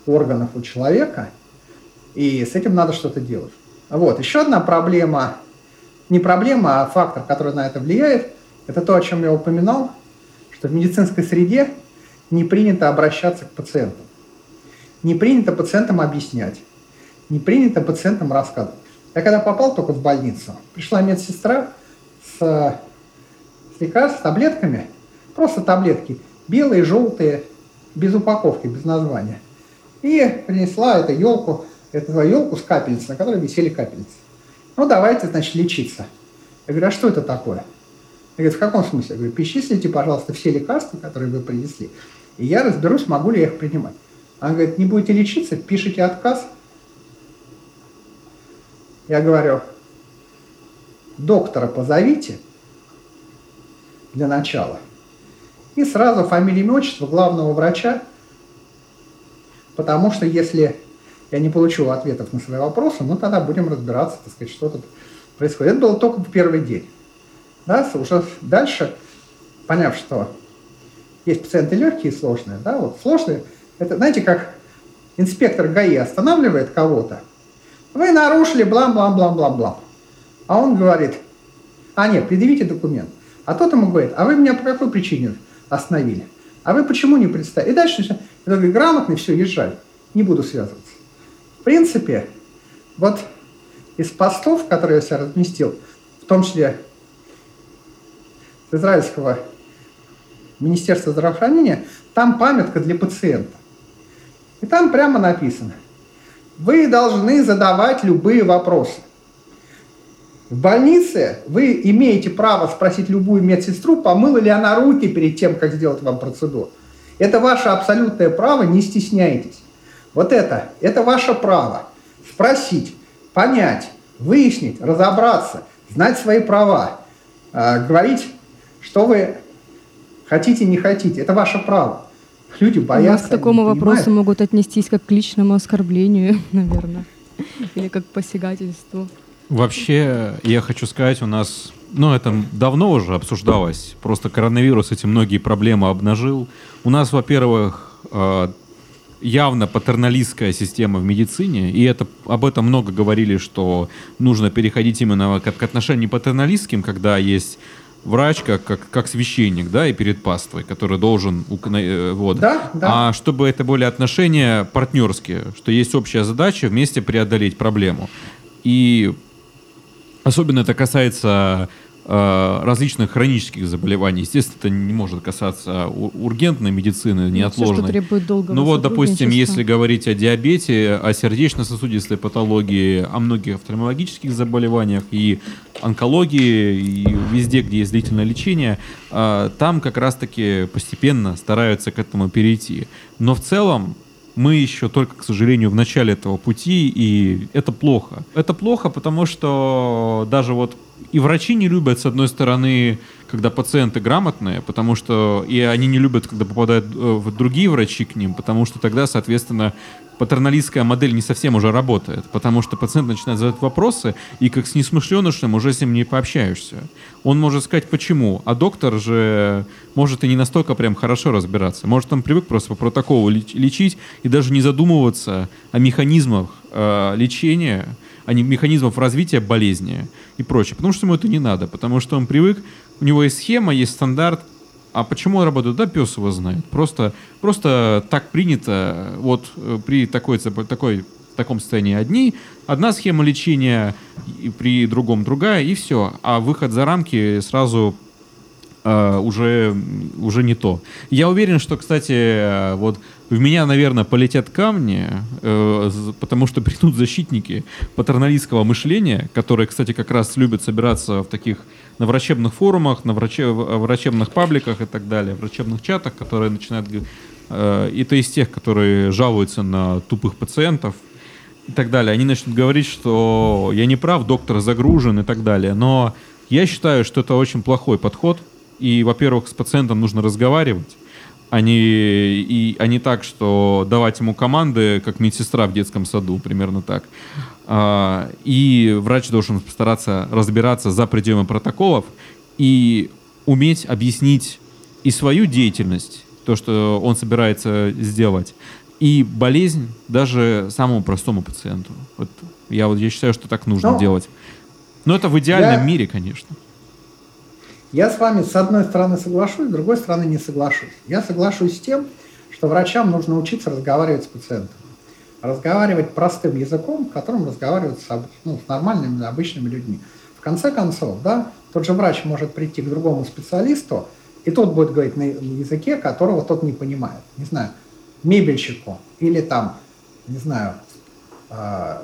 органов у человека, и с этим надо что-то делать. Вот. Еще одна проблема, не проблема, а фактор, который на это влияет, это то, о чем я упоминал, что в медицинской среде не принято обращаться к пациентам. Не принято пациентам объяснять. Не принято пациентам рассказывать. Я когда попал только в больницу, пришла медсестра с лекарств с таблетками, просто таблетки, белые, желтые, без упаковки, без названия. И принесла эту елку, эту елку с капельницей, на которой висели капельницы. Ну, давайте, значит, лечиться. Я говорю, а что это такое? Я говорю, в каком смысле? Я говорю, перечислите, пожалуйста, все лекарства, которые вы принесли, и я разберусь, могу ли я их принимать. Она говорит, не будете лечиться, пишите отказ. Я говорю, доктора позовите, для начала. И сразу фамилия, имя, отчество главного врача, потому что если я не получу ответов на свои вопросы, ну тогда будем разбираться, так сказать, что тут происходит. Это было только в первый день. Да, уже дальше, поняв, что есть пациенты легкие и сложные, да, вот сложные, это, знаете, как инспектор ГАИ останавливает кого-то, вы нарушили, блам-блам-блам-блам-блам. А он говорит, а нет, предъявите документ. А тот ему говорит, а вы меня по какой причине остановили? А вы почему не представили? И дальше все. Я говорю, грамотный, все, езжай. Не буду связываться. В принципе, вот из постов, которые я себя разместил, в том числе израильского Министерства здравоохранения, там памятка для пациента. И там прямо написано, вы должны задавать любые вопросы. В больнице вы имеете право спросить любую медсестру, помыла ли она руки перед тем, как сделать вам процедуру. Это ваше абсолютное право, не стесняйтесь. Вот это, это ваше право. Спросить, понять, выяснить, разобраться, знать свои права, э, говорить, что вы хотите, не хотите. Это ваше право. Люди боятся. к такому вопросу могут отнестись как к личному оскорблению, наверное, или как к посягательству. Вообще, я хочу сказать, у нас, ну, это давно уже обсуждалось. Просто коронавирус эти многие проблемы обнажил. У нас, во-первых, э, явно патерналистская система в медицине, и это, об этом много говорили, что нужно переходить именно к, к отношениям патерналистским, когда есть врач как, как, как священник, да, и перед паствой, который должен, э, вот. Да, да. А чтобы это были отношения партнерские, что есть общая задача вместе преодолеть проблему. И особенно это касается различных хронических заболеваний. Естественно, это не может касаться ургентной медицины, неотложной. Все, что долгого Ну вот, допустим, если говорить о диабете, о сердечно-сосудистой патологии, о многих офтальмологических заболеваниях и онкологии, и везде, где есть длительное лечение, э, там как раз-таки постепенно стараются к этому перейти. Но в целом мы еще только, к сожалению, в начале этого пути, и это плохо. Это плохо, потому что даже вот и врачи не любят, с одной стороны, когда пациенты грамотные, потому что и они не любят, когда попадают э, другие врачи к ним, потому что тогда, соответственно, патерналистская модель не совсем уже работает, потому что пациент начинает задавать вопросы, и как с несмышленышем уже с ним не пообщаешься. Он может сказать, почему, а доктор же может и не настолько прям хорошо разбираться. Может, он привык просто по протоколу лечить и даже не задумываться о механизмах э, лечения, а не механизмов развития болезни и прочее. Потому что ему это не надо, потому что он привык, у него есть схема, есть стандарт, а почему он работает? Да, пес его знает. Просто, просто так принято. Вот э, при такой, такой, таком состоянии одни, одна схема лечения, и при другом другая, и все. А выход за рамки сразу Uh, уже, уже не то. Я уверен, что, кстати, э, вот в меня, наверное, полетят камни, э, потому что придут защитники патерналистского мышления, которые, кстати, как раз любят собираться в таких на врачебных форумах, на враче, врачебных пабликах и так далее, врачебных чатах, которые начинают... Э, это из тех, которые жалуются на тупых пациентов и так далее. Они начнут говорить, что я не прав, доктор загружен и так далее. Но я считаю, что это очень плохой подход. И, во-первых, с пациентом нужно разговаривать не, и, не так, что давать ему команды, как медсестра в детском саду, примерно так. А, и врач должен постараться разбираться за пределами протоколов и уметь объяснить и свою деятельность, то, что он собирается сделать, и болезнь даже самому простому пациенту. Вот я вот я считаю, что так нужно Но, делать. Но это в идеальном я, мире, конечно. Я с вами с одной стороны соглашусь, с другой стороны не соглашусь. Я соглашусь с тем, что врачам нужно учиться разговаривать с пациентом. Разговаривать простым языком, которым разговаривают с, ну, с нормальными, обычными людьми. В конце концов, да, тот же врач может прийти к другому специалисту, и тот будет говорить на языке, которого тот не понимает. Не знаю, мебельщику или там, не знаю, э,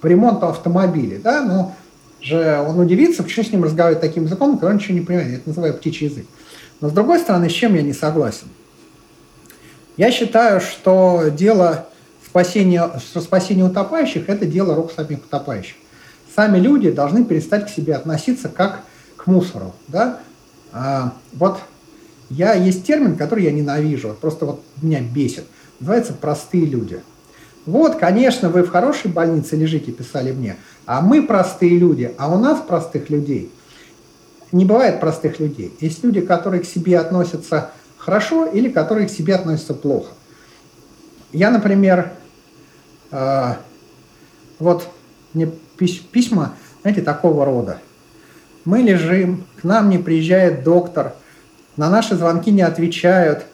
по ремонту автомобиля, да, ну, же он удивится, почему с ним разговаривать таким языком, когда он ничего не понимает. Я это называю птичий язык. Но с другой стороны, с чем я не согласен? Я считаю, что дело спасения, что спасение утопающих – это дело рук самих утопающих. Сами люди должны перестать к себе относиться как к мусору. Да? А, вот Я, есть термин, который я ненавижу, просто вот меня бесит. Называется «простые люди». Вот, конечно, вы в хорошей больнице лежите, писали мне, а мы простые люди, а у нас простых людей не бывает простых людей. Есть люди, которые к себе относятся хорошо или которые к себе относятся плохо. Я, например, э, вот мне письма, знаете, такого рода. Мы лежим, к нам не приезжает доктор, на наши звонки не отвечают.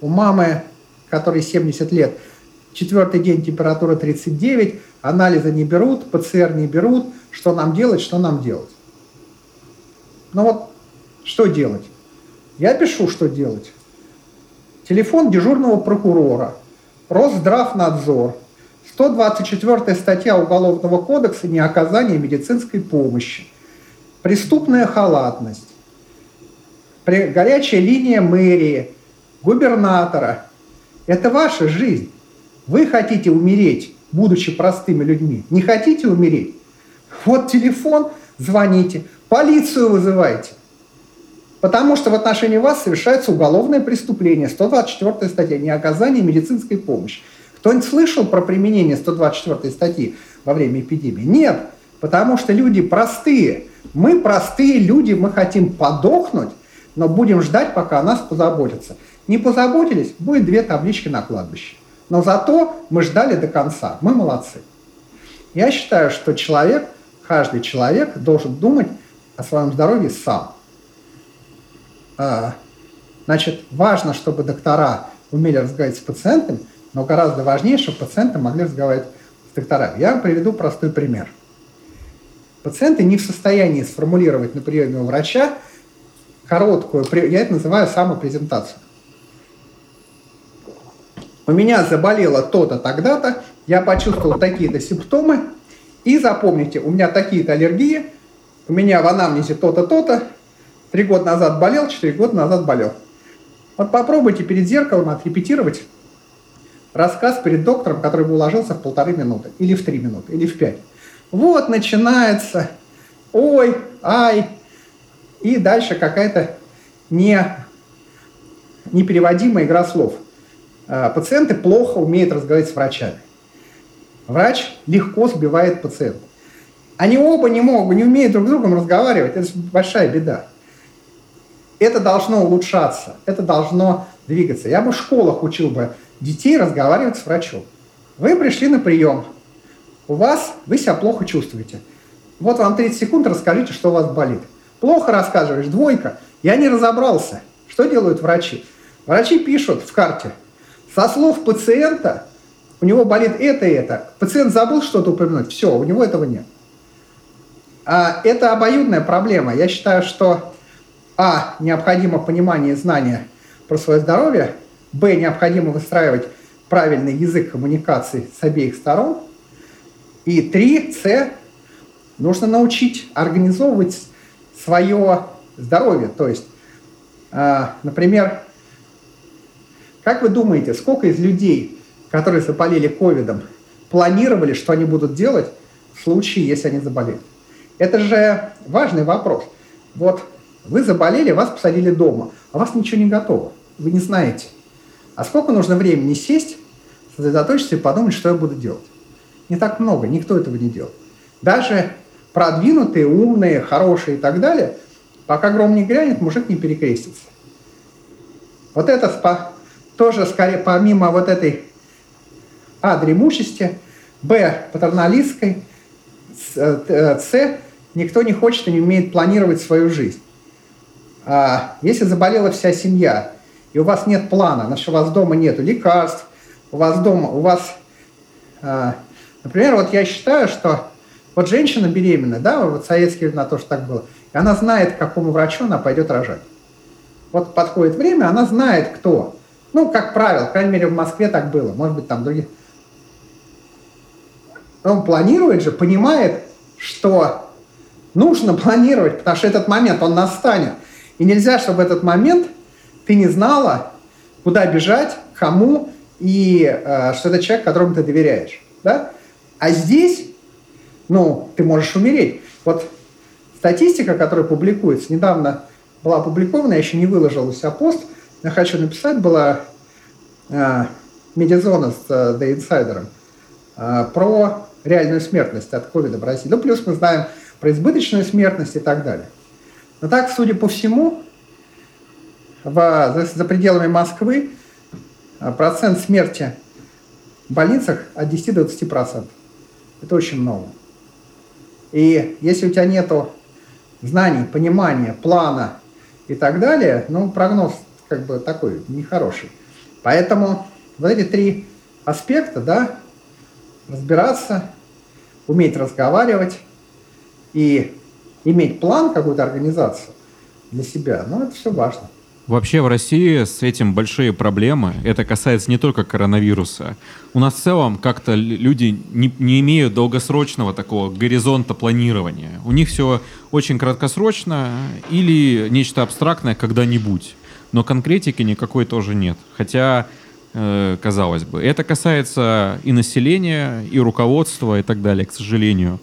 У мамы, которой 70 лет, четвертый день температура 39, анализы не берут, ПЦР не берут. Что нам делать, что нам делать? Ну вот, что делать? Я пишу, что делать. Телефон дежурного прокурора, Росздравнадзор, 124 статья Уголовного кодекса «Неоказание медицинской помощи», преступная халатность, горячая линия мэрии, губернатора. Это ваша жизнь. Вы хотите умереть, будучи простыми людьми. Не хотите умереть? Вот телефон, звоните, полицию вызывайте. Потому что в отношении вас совершается уголовное преступление. 124 статья «Неоказание медицинской помощи». Кто-нибудь слышал про применение 124 статьи во время эпидемии? Нет, потому что люди простые. Мы простые люди, мы хотим подохнуть, но будем ждать, пока о нас позаботятся. Не позаботились, будет две таблички на кладбище. Но зато мы ждали до конца. Мы молодцы. Я считаю, что человек, каждый человек должен думать о своем здоровье сам. А, значит, важно, чтобы доктора умели разговаривать с пациентами, но гораздо важнее, чтобы пациенты могли разговаривать с докторами. Я приведу простой пример. Пациенты не в состоянии сформулировать на приеме у врача короткую, я это называю самопрезентацию. У меня заболело то-то, тогда-то, я почувствовал такие-то симптомы, и запомните, у меня такие-то аллергии, у меня в анамнезе то-то, то-то, три года назад болел, четыре года назад болел. Вот попробуйте перед зеркалом отрепетировать рассказ перед доктором, который бы уложился в полторы минуты, или в три минуты, или в пять. Вот начинается, ой, ай, и дальше какая-то не, непереводимая игра слов. А, пациенты плохо умеют разговаривать с врачами. Врач легко сбивает пациента. Они оба не могут, не умеют друг с другом разговаривать. Это большая беда. Это должно улучшаться, это должно двигаться. Я бы в школах учил бы детей разговаривать с врачом. Вы пришли на прием, у вас, вы себя плохо чувствуете. Вот вам 30 секунд, расскажите, что у вас болит. Плохо рассказываешь, двойка. Я не разобрался. Что делают врачи? Врачи пишут в карте. Со слов пациента у него болит это и это. Пациент забыл что-то упомянуть. Все, у него этого нет. А, это обоюдная проблема. Я считаю, что а. необходимо понимание и знание про свое здоровье, б. необходимо выстраивать правильный язык коммуникации с обеих сторон, и три, с. нужно научить организовывать свое здоровье. То есть, а, например, как вы думаете, сколько из людей, которые заболели ковидом, планировали, что они будут делать в случае, если они заболеют? Это же важный вопрос. Вот вы заболели, вас посадили дома, а вас ничего не готово. Вы не знаете. А сколько нужно времени сесть, сосредоточиться и подумать, что я буду делать? Не так много, никто этого не делает. Даже продвинутые, умные, хорошие и так далее, пока гром не грянет, мужик не перекрестится. Вот это тоже скорее помимо вот этой А, дремучести, Б, патерналистской, С, э, никто не хочет и не умеет планировать свою жизнь. А если заболела вся семья, и у вас нет плана, значит, у вас дома нет лекарств, у вас дома, у вас... А, например, вот я считаю, что вот женщина беременная, да, вот в советские времена тоже так было, и она знает, к какому врачу она пойдет рожать. Вот подходит время, она знает, кто. Ну, как правило, по крайней мере, в Москве так было, может быть, там другие. Он планирует же, понимает, что Нужно планировать, потому что этот момент, он настанет. И нельзя, чтобы этот момент ты не знала, куда бежать, кому, и э, что это человек, которому ты доверяешь. Да? А здесь, ну, ты можешь умереть. Вот статистика, которая публикуется, недавно была опубликована, я еще не выложил у себя пост, я хочу написать, была э, медиазона с э, The Insider э, про реальную смертность от ковида в России. Ну, плюс мы знаем про избыточную смертность и так далее. Но так, судя по всему, в, за, за пределами Москвы э, процент смерти в больницах от 10 до 20%. Это очень много. И если у тебя нету знаний, понимания, плана и так далее, ну, прогноз как бы такой нехороший. Поэтому вот эти три аспекта, да, разбираться, уметь разговаривать и иметь план какой-то организации для себя, ну, это все важно. Вообще в России с этим большие проблемы. Это касается не только коронавируса. У нас в целом как-то люди не, не имеют долгосрочного такого горизонта планирования. У них все очень краткосрочно или нечто абстрактное когда-нибудь. Но конкретики никакой тоже нет. Хотя, э, казалось бы, это касается и населения, и руководства, и так далее, к сожалению.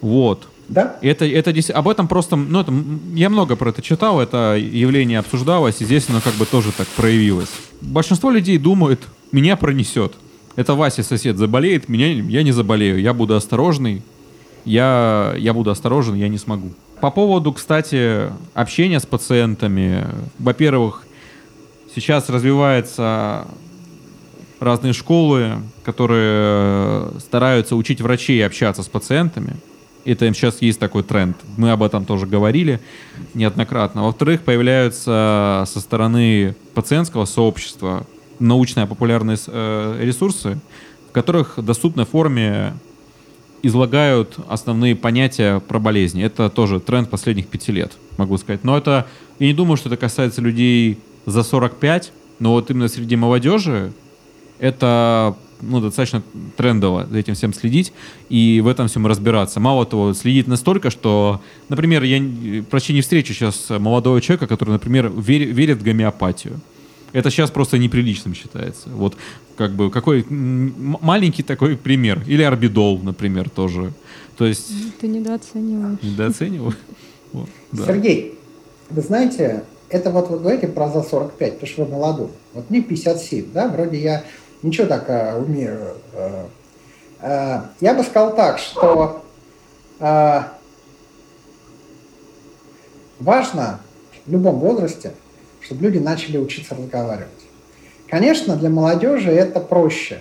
Вот. Да? Это, это об этом просто, ну, это, я много про это читал, это явление обсуждалось, и здесь оно как бы тоже так проявилось. Большинство людей думают, меня пронесет. Это Вася сосед заболеет, меня, я не заболею, я буду осторожный, я, я буду осторожен, я не смогу. По поводу, кстати, общения с пациентами, во-первых, сейчас развиваются разные школы, которые стараются учить врачей общаться с пациентами. Это сейчас есть такой тренд. Мы об этом тоже говорили неоднократно. Во-вторых, появляются со стороны пациентского сообщества научные популярные э, ресурсы, в которых в доступной форме излагают основные понятия про болезни. Это тоже тренд последних пяти лет, могу сказать. Но это, я не думаю, что это касается людей за 45, но вот именно среди молодежи это ну, достаточно трендово за этим всем следить и в этом всем разбираться. Мало того, следить настолько, что, например, я почти не встречу сейчас молодого человека, который, например, верит в гомеопатию. Это сейчас просто неприличным считается. Вот как бы какой маленький такой пример. Или орбидол, например, тоже. То есть... Ты недооцениваешь. Недооцениваю. Вот, да. Сергей, вы знаете, это вот вы говорите про за 45, потому что вы молодой. Вот мне 57, да, вроде я ничего так а, умею. А, а, я бы сказал так, что а, важно в любом возрасте, чтобы люди начали учиться разговаривать. Конечно, для молодежи это проще.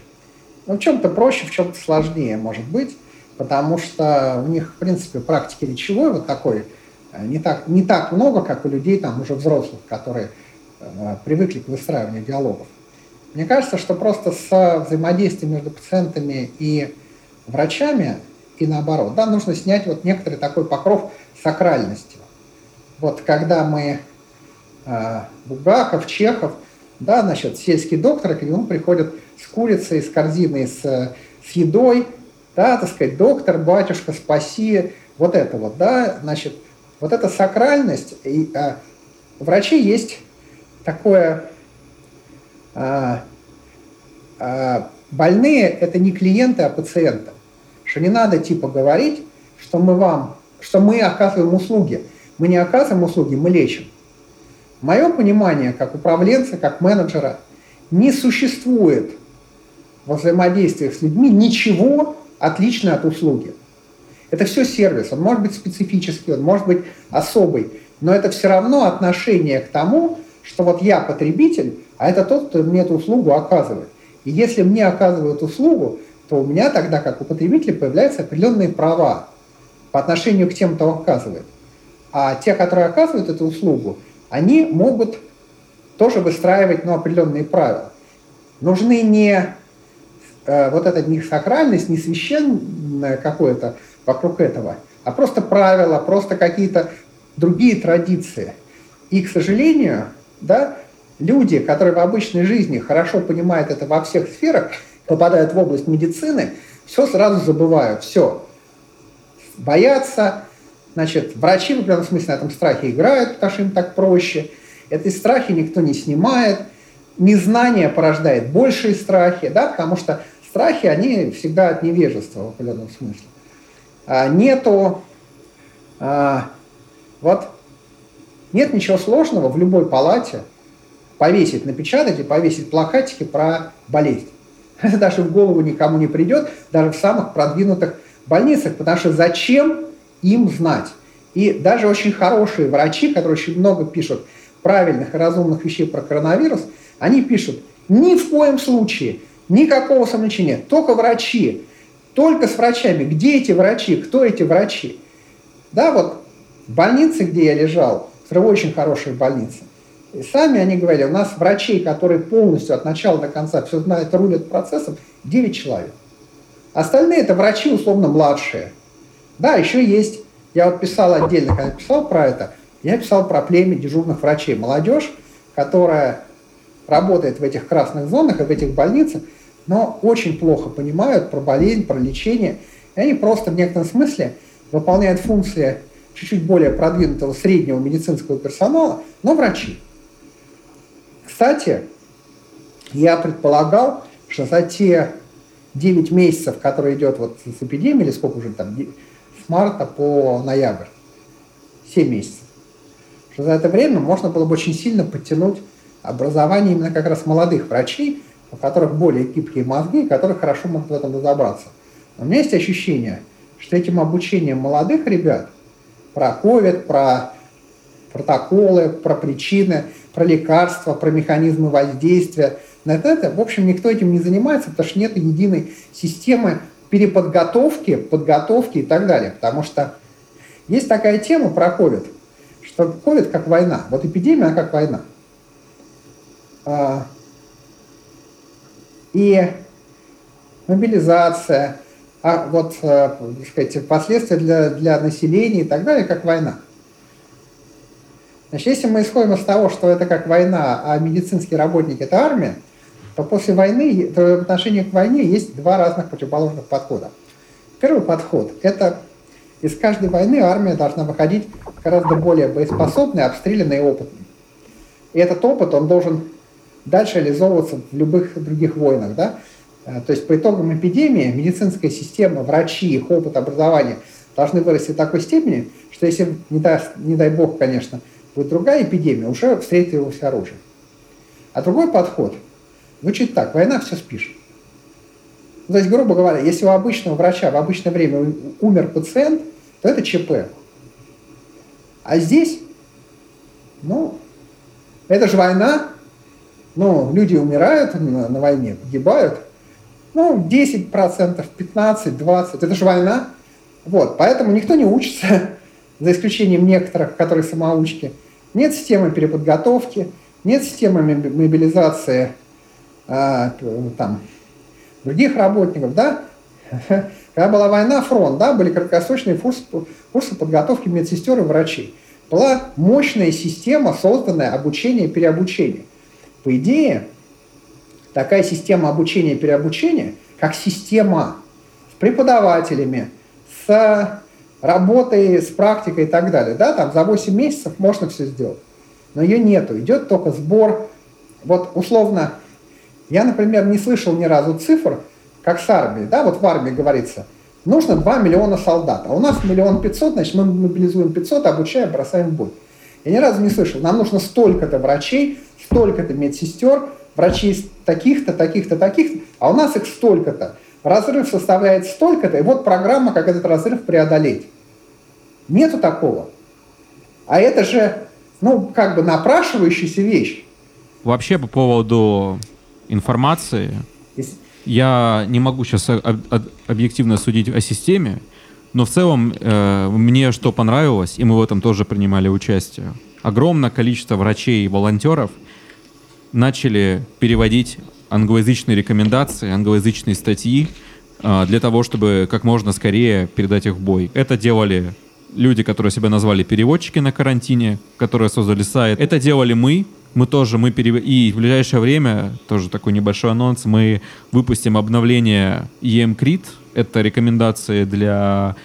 Но в чем-то проще, в чем-то сложнее, может быть, потому что у них, в принципе, практики речевой вот такой не так, не так много, как у людей там уже взрослых, которые э, привыкли к выстраиванию диалогов. Мне кажется, что просто с взаимодействием между пациентами и врачами и наоборот, да, нужно снять вот некоторый такой покров сакральности. Вот когда мы э, Булгаков, Чехов, да, значит, сельский доктор, к нему приходят с курицей, с корзиной, с, с едой, да, так сказать, доктор, батюшка, спаси, вот это вот, да, значит, вот эта сакральность, и, а, у врачей есть такое а, а, больные – это не клиенты, а пациенты. Что не надо типа говорить, что мы вам, что мы оказываем услуги. Мы не оказываем услуги, мы лечим. Мое понимание, как управленца, как менеджера, не существует во взаимодействии с людьми ничего отличного от услуги. Это все сервис. Он может быть специфический, он может быть особый, но это все равно отношение к тому, что вот я потребитель, а это тот, кто мне эту услугу оказывает. И если мне оказывают услугу, то у меня тогда, как у потребителя, появляются определенные права по отношению к тем, кто оказывает. А те, которые оказывают эту услугу, они могут тоже выстраивать ну, определенные правила. Нужны не э, вот эта не сакральность, не священное какое-то вокруг этого, а просто правила, просто какие-то другие традиции. И, к сожалению, да, люди, которые в обычной жизни хорошо понимают это во всех сферах, попадают в область медицины, все сразу забывают, все. Боятся, значит, врачи в определенном смысле на этом страхе играют, потому что им так проще. Эти страхи никто не снимает. Незнание порождает большие страхи, да, потому что страхи, они всегда от невежества в определенном смысле. А нету а, вот Нет ничего сложного в любой палате повесить, напечатать и повесить плакатики про болезнь. Это даже в голову никому не придет, даже в самых продвинутых больницах, потому что зачем им знать? И даже очень хорошие врачи, которые очень много пишут правильных и разумных вещей про коронавирус, они пишут, ни в коем случае, никакого самолечения, только врачи, только с врачами. Где эти врачи? Кто эти врачи? Да, вот в больнице, где я лежал, в очень хорошей больнице, и сами они говорили, у нас врачей, которые полностью от начала до конца все знают, рулят процессом, 9 человек. Остальные это врачи условно младшие. Да, еще есть, я вот писал отдельно, когда писал про это, я писал про племя дежурных врачей. Молодежь, которая работает в этих красных зонах и в этих больницах, но очень плохо понимают про болезнь, про лечение. И они просто в некотором смысле выполняют функции чуть-чуть более продвинутого среднего медицинского персонала, но врачи. Кстати, я предполагал, что за те 9 месяцев, которые идет вот с эпидемией, или сколько уже там, марта по ноябрь, 7 месяцев, что за это время можно было бы очень сильно подтянуть образование именно как раз молодых врачей, у которых более гибкие мозги, которые хорошо могут в этом разобраться. Но у меня есть ощущение, что этим обучением молодых ребят про COVID, про протоколы, про причины, про лекарства, про механизмы воздействия. На это, в общем, никто этим не занимается, потому что нет единой системы переподготовки, подготовки и так далее. Потому что есть такая тема про COVID, что COVID как война. Вот эпидемия, она как война. А, и мобилизация, а вот, э, так сказать, последствия для, для населения и так далее, как война. Значит, если мы исходим из того, что это как война, а медицинский работник – это армия, то после войны, то в отношении к войне есть два разных противоположных подхода. Первый подход – это из каждой войны армия должна выходить гораздо более боеспособной, обстрелянной и опытной. И этот опыт, он должен дальше реализовываться в любых других войнах. Да? Э, то есть по итогам эпидемии медицинская система, врачи, их опыт образования должны вырасти в такой степени, что если, не дай, не дай бог, конечно, будет другая эпидемия, уже все оружие. А другой подход звучит так, война все спишет. То есть, грубо говоря, если у обычного врача в обычное время умер пациент, то это ЧП. А здесь, ну, это же война, ну, люди умирают на, на войне, погибают. Ну, 10%, 15%, 20%. Это же война. Вот, поэтому никто не учится, за исключением некоторых, которые самоучки. Нет системы переподготовки, нет системы мобилизации а, там, других работников, да. Когда была война, фронт, да, были краткосрочные курсы, курсы подготовки медсестер и врачей. Была мощная система, созданная обучение и переобучение. По идее, такая система обучения и переобучения, как система с преподавателями, с работой, с практикой и так далее, да, там за 8 месяцев можно все сделать. Но ее нету, идет только сбор. Вот условно, я, например, не слышал ни разу цифр, как с армией, да, вот в армии говорится, нужно 2 миллиона солдат, а у нас миллион пятьсот, значит, мы мобилизуем 500, обучаем, бросаем в бой. Я ни разу не слышал, нам нужно столько-то врачей, столько-то медсестер, врачей таких-то, таких-то, таких-то, а у нас их столько-то. Разрыв составляет столько-то, и вот программа, как этот разрыв преодолеть. Нету такого. А это же, ну, как бы напрашивающаяся вещь. Вообще по поводу информации, я не могу сейчас объективно судить о системе, но в целом э, мне что понравилось, и мы в этом тоже принимали участие. Огромное количество врачей и волонтеров – начали переводить англоязычные рекомендации, англоязычные статьи а, для того, чтобы как можно скорее передать их в бой. Это делали люди, которые себя назвали переводчики на карантине, которые создали сайт. Это делали мы. Мы тоже, мы перев... И в ближайшее время, тоже такой небольшой анонс, мы выпустим обновление EMCRIT. Это рекомендации для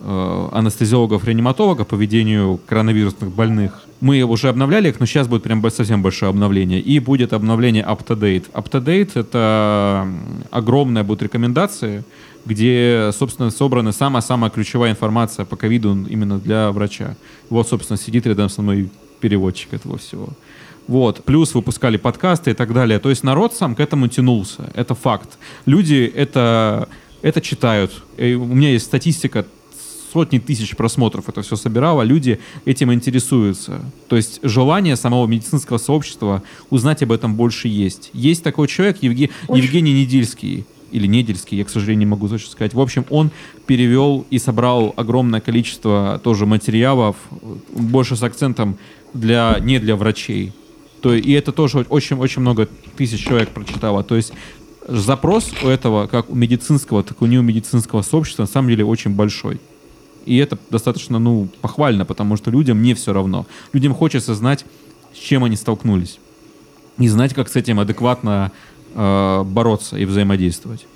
э, анестезиологов-реаниматологов по ведению коронавирусных больных мы уже обновляли их, но сейчас будет прям совсем большое обновление. И будет обновление up-to-date. Up-to-date — это огромная будет рекомендации, где, собственно, собрана самая-самая ключевая информация по ковиду именно для врача. Вот, собственно, сидит рядом со мной переводчик этого всего. Вот. Плюс выпускали подкасты и так далее. То есть народ сам к этому тянулся. Это факт. Люди это, это читают. И у меня есть статистика сотни тысяч просмотров это все собирало, люди этим интересуются. То есть желание самого медицинского сообщества узнать об этом больше есть. Есть такой человек, Евге... Евгений Недельский, или Недельский, я, к сожалению, не могу точно сказать. В общем, он перевел и собрал огромное количество тоже материалов, больше с акцентом для, не для врачей. То, и это тоже очень-очень много тысяч человек прочитало. То есть запрос у этого, как у медицинского, так и у неомедицинского сообщества, на самом деле очень большой. И это достаточно, ну, похвально, потому что людям не все равно. Людям хочется знать, с чем они столкнулись. И знать, как с этим адекватно э, бороться и взаимодействовать.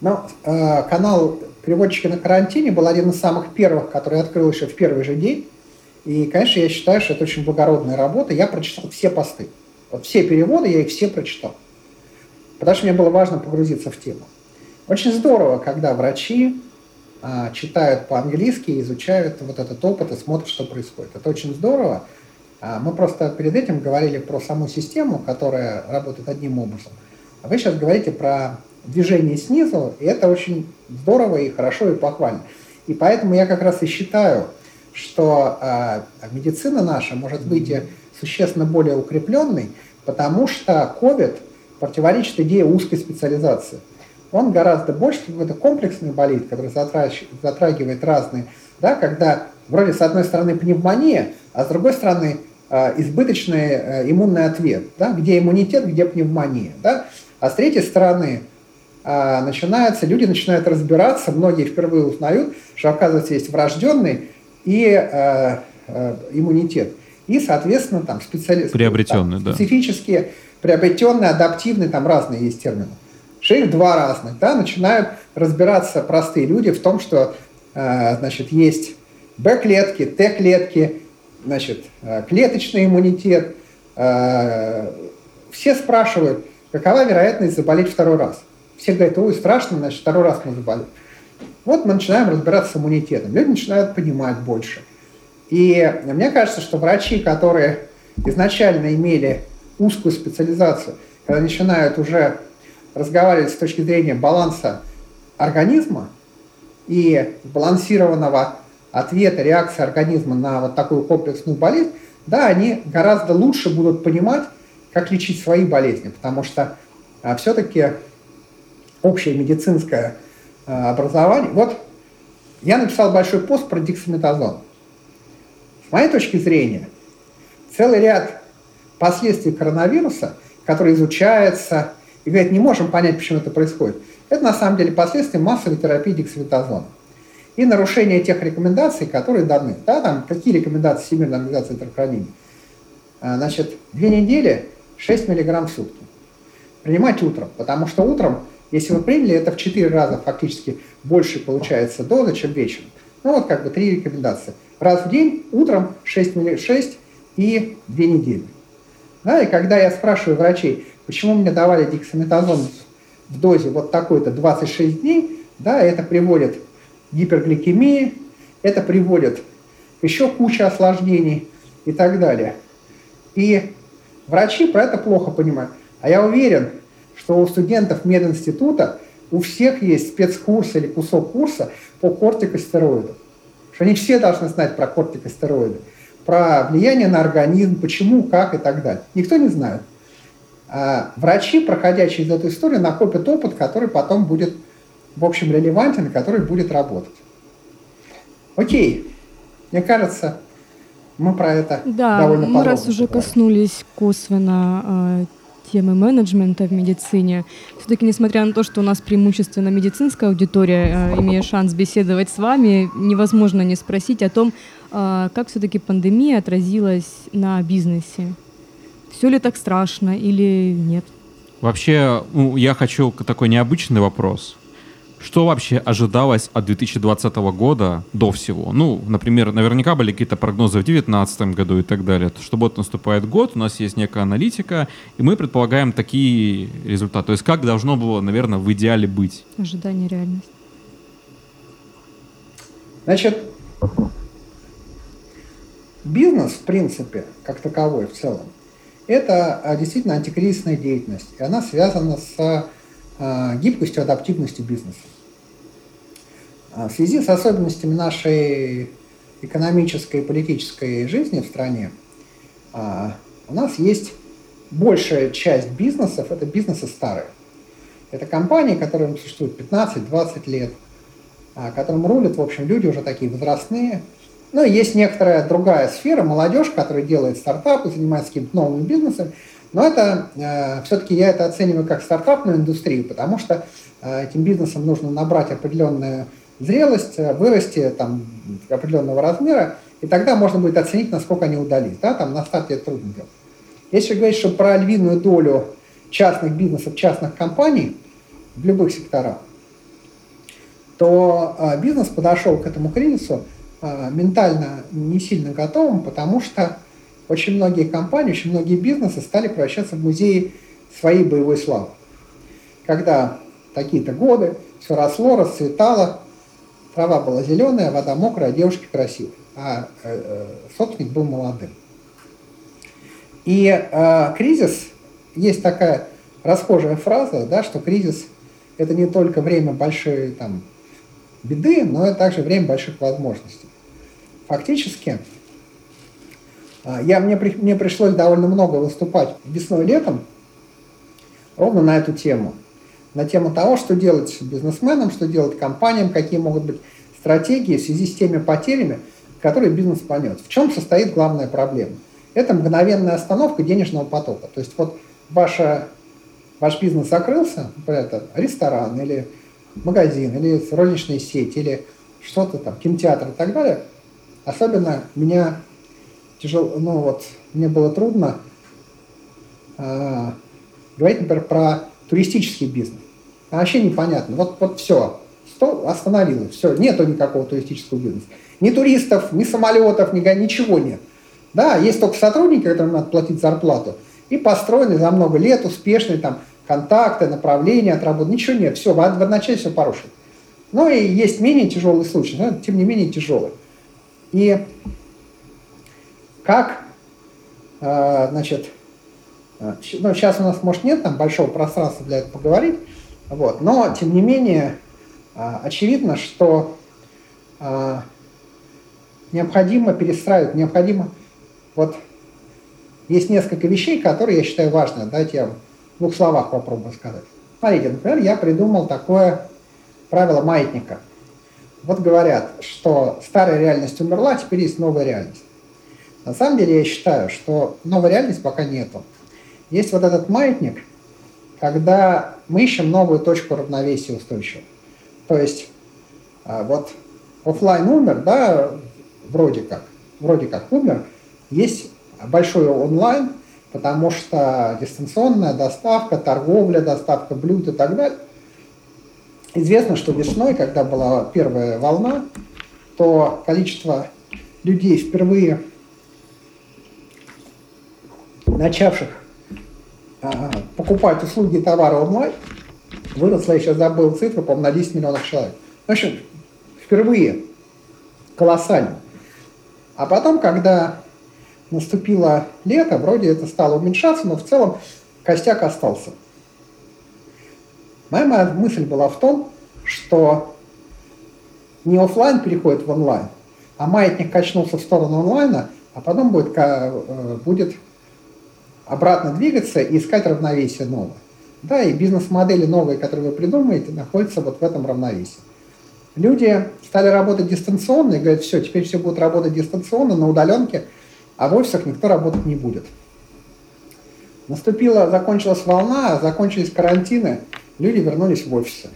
Ну, э, канал «Переводчики на карантине» был один из самых первых, который открыл еще в первый же день. И, конечно, я считаю, что это очень благородная работа. Я прочитал все посты. Вот все переводы, я их все прочитал. Потому что мне было важно погрузиться в тему. Очень здорово, когда врачи а, читают по-английски, изучают вот этот опыт и смотрят, что происходит. Это очень здорово. А, мы просто перед этим говорили про саму систему, которая работает одним образом. А вы сейчас говорите про движение снизу, и это очень здорово и хорошо и похвально. И поэтому я как раз и считаю, что э, медицина наша может быть существенно более укрепленной, потому что COVID противоречит идее узкой специализации. Он гораздо больше какой-то комплексный болит, который затрагивает разные, да, когда вроде с одной стороны пневмония, а с другой стороны э, избыточный э, иммунный ответ, да, где иммунитет, где пневмония, да, а с третьей стороны э, начинается, люди начинают разбираться, многие впервые узнают, что оказывается есть врожденный и э, э, иммунитет. И, соответственно, там специали... приобретенный, там, специфические, да. приобретенные, адаптивные, там разные есть термины их два разных, да, начинают разбираться простые люди в том, что, э, значит, есть Б-клетки, Т-клетки, значит, э, клеточный иммунитет. Э, все спрашивают, какова вероятность заболеть второй раз. Все говорят, ой, страшно, значит, второй раз мы заболеем. Вот мы начинаем разбираться с иммунитетом. Люди начинают понимать больше. И мне кажется, что врачи, которые изначально имели узкую специализацию, когда начинают уже разговаривать с точки зрения баланса организма и сбалансированного ответа, реакции организма на вот такую комплексную болезнь, да, они гораздо лучше будут понимать, как лечить свои болезни, потому что а, все-таки общее медицинское а, образование... Вот я написал большой пост про дексаметазон. С моей точки зрения, целый ряд последствий коронавируса, который изучается, и говорят, не можем понять, почему это происходит. Это на самом деле последствия массовой терапии дексаметазона. И нарушение тех рекомендаций, которые даны. Да, там, какие рекомендации Всемирной организации здравоохранения? А, значит, две недели 6 мг в сутки. Принимать утром, потому что утром, если вы приняли, это в 4 раза фактически больше получается доза, чем вечером. Ну вот как бы три рекомендации. Раз в день, утром 6, 6 и 2 недели. Да, и когда я спрашиваю врачей, Почему мне давали дексаметазон в дозе вот такой-то 26 дней, да, это приводит к гипергликемии, это приводит к еще куче осложнений и так далее. И врачи про это плохо понимают. А я уверен, что у студентов мединститута у всех есть спецкурс или кусок курса по кортикостероидам. Что они все должны знать про кортикостероиды, про влияние на организм, почему, как и так далее. Никто не знает. А врачи, проходя через эту историю, накопят опыт, который потом будет, в общем, релевантен, который будет работать. Окей, мне кажется, мы про это да, довольно мы раз уже говорим. коснулись косвенно э, темы менеджмента в медицине, все-таки, несмотря на то, что у нас преимущественно медицинская аудитория, э, имея шанс беседовать с вами, невозможно не спросить о том, э, как все-таки пандемия отразилась на бизнесе все ли так страшно или нет? Вообще, ну, я хочу такой необычный вопрос. Что вообще ожидалось от 2020 года до всего? Ну, например, наверняка были какие-то прогнозы в 2019 году и так далее. Что вот наступает год, у нас есть некая аналитика, и мы предполагаем такие результаты. То есть как должно было, наверное, в идеале быть? Ожидание реальность. Значит, бизнес, в принципе, как таковой в целом, это а, действительно антикризисная деятельность, и она связана с гибкостью, адаптивностью бизнеса. А, в связи с особенностями нашей экономической и политической жизни в стране, у нас есть большая часть бизнесов, это бизнесы старые. Это компании, которые существуют 15-20 лет, которым рулят, в общем, люди уже такие возрастные, ну, и есть некоторая другая сфера, молодежь, которая делает стартапы, занимается каким-то новым бизнесом. Но это э, все-таки я это оцениваю как стартапную индустрию, потому что э, этим бизнесом нужно набрать определенную зрелость, э, вырасти там определенного размера, и тогда можно будет оценить, насколько они удались. Да? Там на старте это трудно делать. Если говорить, что про львиную долю частных бизнесов, частных компаний в любых секторах, то э, бизнес подошел к этому кризису а, ментально не сильно готовым, потому что очень многие компании, очень многие бизнесы стали превращаться в музеи своей боевой славы. Когда такие-то годы, все росло, расцветало, трава была зеленая, вода мокрая, девушки красивые, а э, э, собственник был молодым. И э, кризис, есть такая расхожая фраза, да, что кризис – это не только время большой там, беды, но это также время больших возможностей. Фактически, я, мне, мне пришлось довольно много выступать весной и летом ровно на эту тему. На тему того, что делать бизнесменам, что делать компаниям, какие могут быть стратегии в связи с теми потерями, которые бизнес понес. В чем состоит главная проблема? Это мгновенная остановка денежного потока. То есть вот ваша, ваш бизнес закрылся, это ресторан или магазин, или розничная сеть, или что-то там, кинотеатр и так далее, особенно меня тяжело, ну вот, мне было трудно э, говорить, например, про туристический бизнес. А вообще непонятно. Вот, вот все, что остановилось, все, нету никакого туристического бизнеса. Ни туристов, ни самолетов, ни, ничего нет. Да, есть только сотрудники, которым надо платить зарплату, и построены за много лет успешные там контакты, направления от работы, ничего нет, все, в, одночасье все порушено. Ну и есть менее тяжелый случай, но тем не менее тяжелый. И как, э, значит, э, ну, сейчас у нас, может, нет там большого пространства для этого поговорить, вот, но, тем не менее, э, очевидно, что необходимо перестраивать, необходимо, вот, есть несколько вещей, которые я считаю важными. Давайте я в двух словах попробую сказать. Смотрите, например, я придумал такое правило маятника. Вот говорят, что старая реальность умерла, теперь есть новая реальность. На самом деле я считаю, что новой реальности пока нету. Есть вот этот маятник, когда мы ищем новую точку равновесия устойчивого. То есть а, вот офлайн умер, да, вроде как, вроде как умер, есть большой онлайн, потому что дистанционная доставка, торговля, доставка блюд и так далее. Известно, что весной, когда была первая волна, то количество людей впервые начавших а, покупать услуги и товары онлайн, выросло, я сейчас забыл цифру, по-моему, на 10 миллионов человек. В общем, впервые колоссально. А потом, когда наступило лето, вроде это стало уменьшаться, но в целом костяк остался. Моя, моя мысль была в том, что не офлайн переходит в онлайн, а маятник качнулся в сторону онлайна, а потом будет, э, будет обратно двигаться и искать равновесие новое. Да, и бизнес-модели новые, которые вы придумаете, находятся вот в этом равновесии. Люди стали работать дистанционно и говорят, все, теперь все будут работать дистанционно, на удаленке – а в офисах никто работать не будет. Наступила, закончилась волна, закончились карантины, люди вернулись в офисы.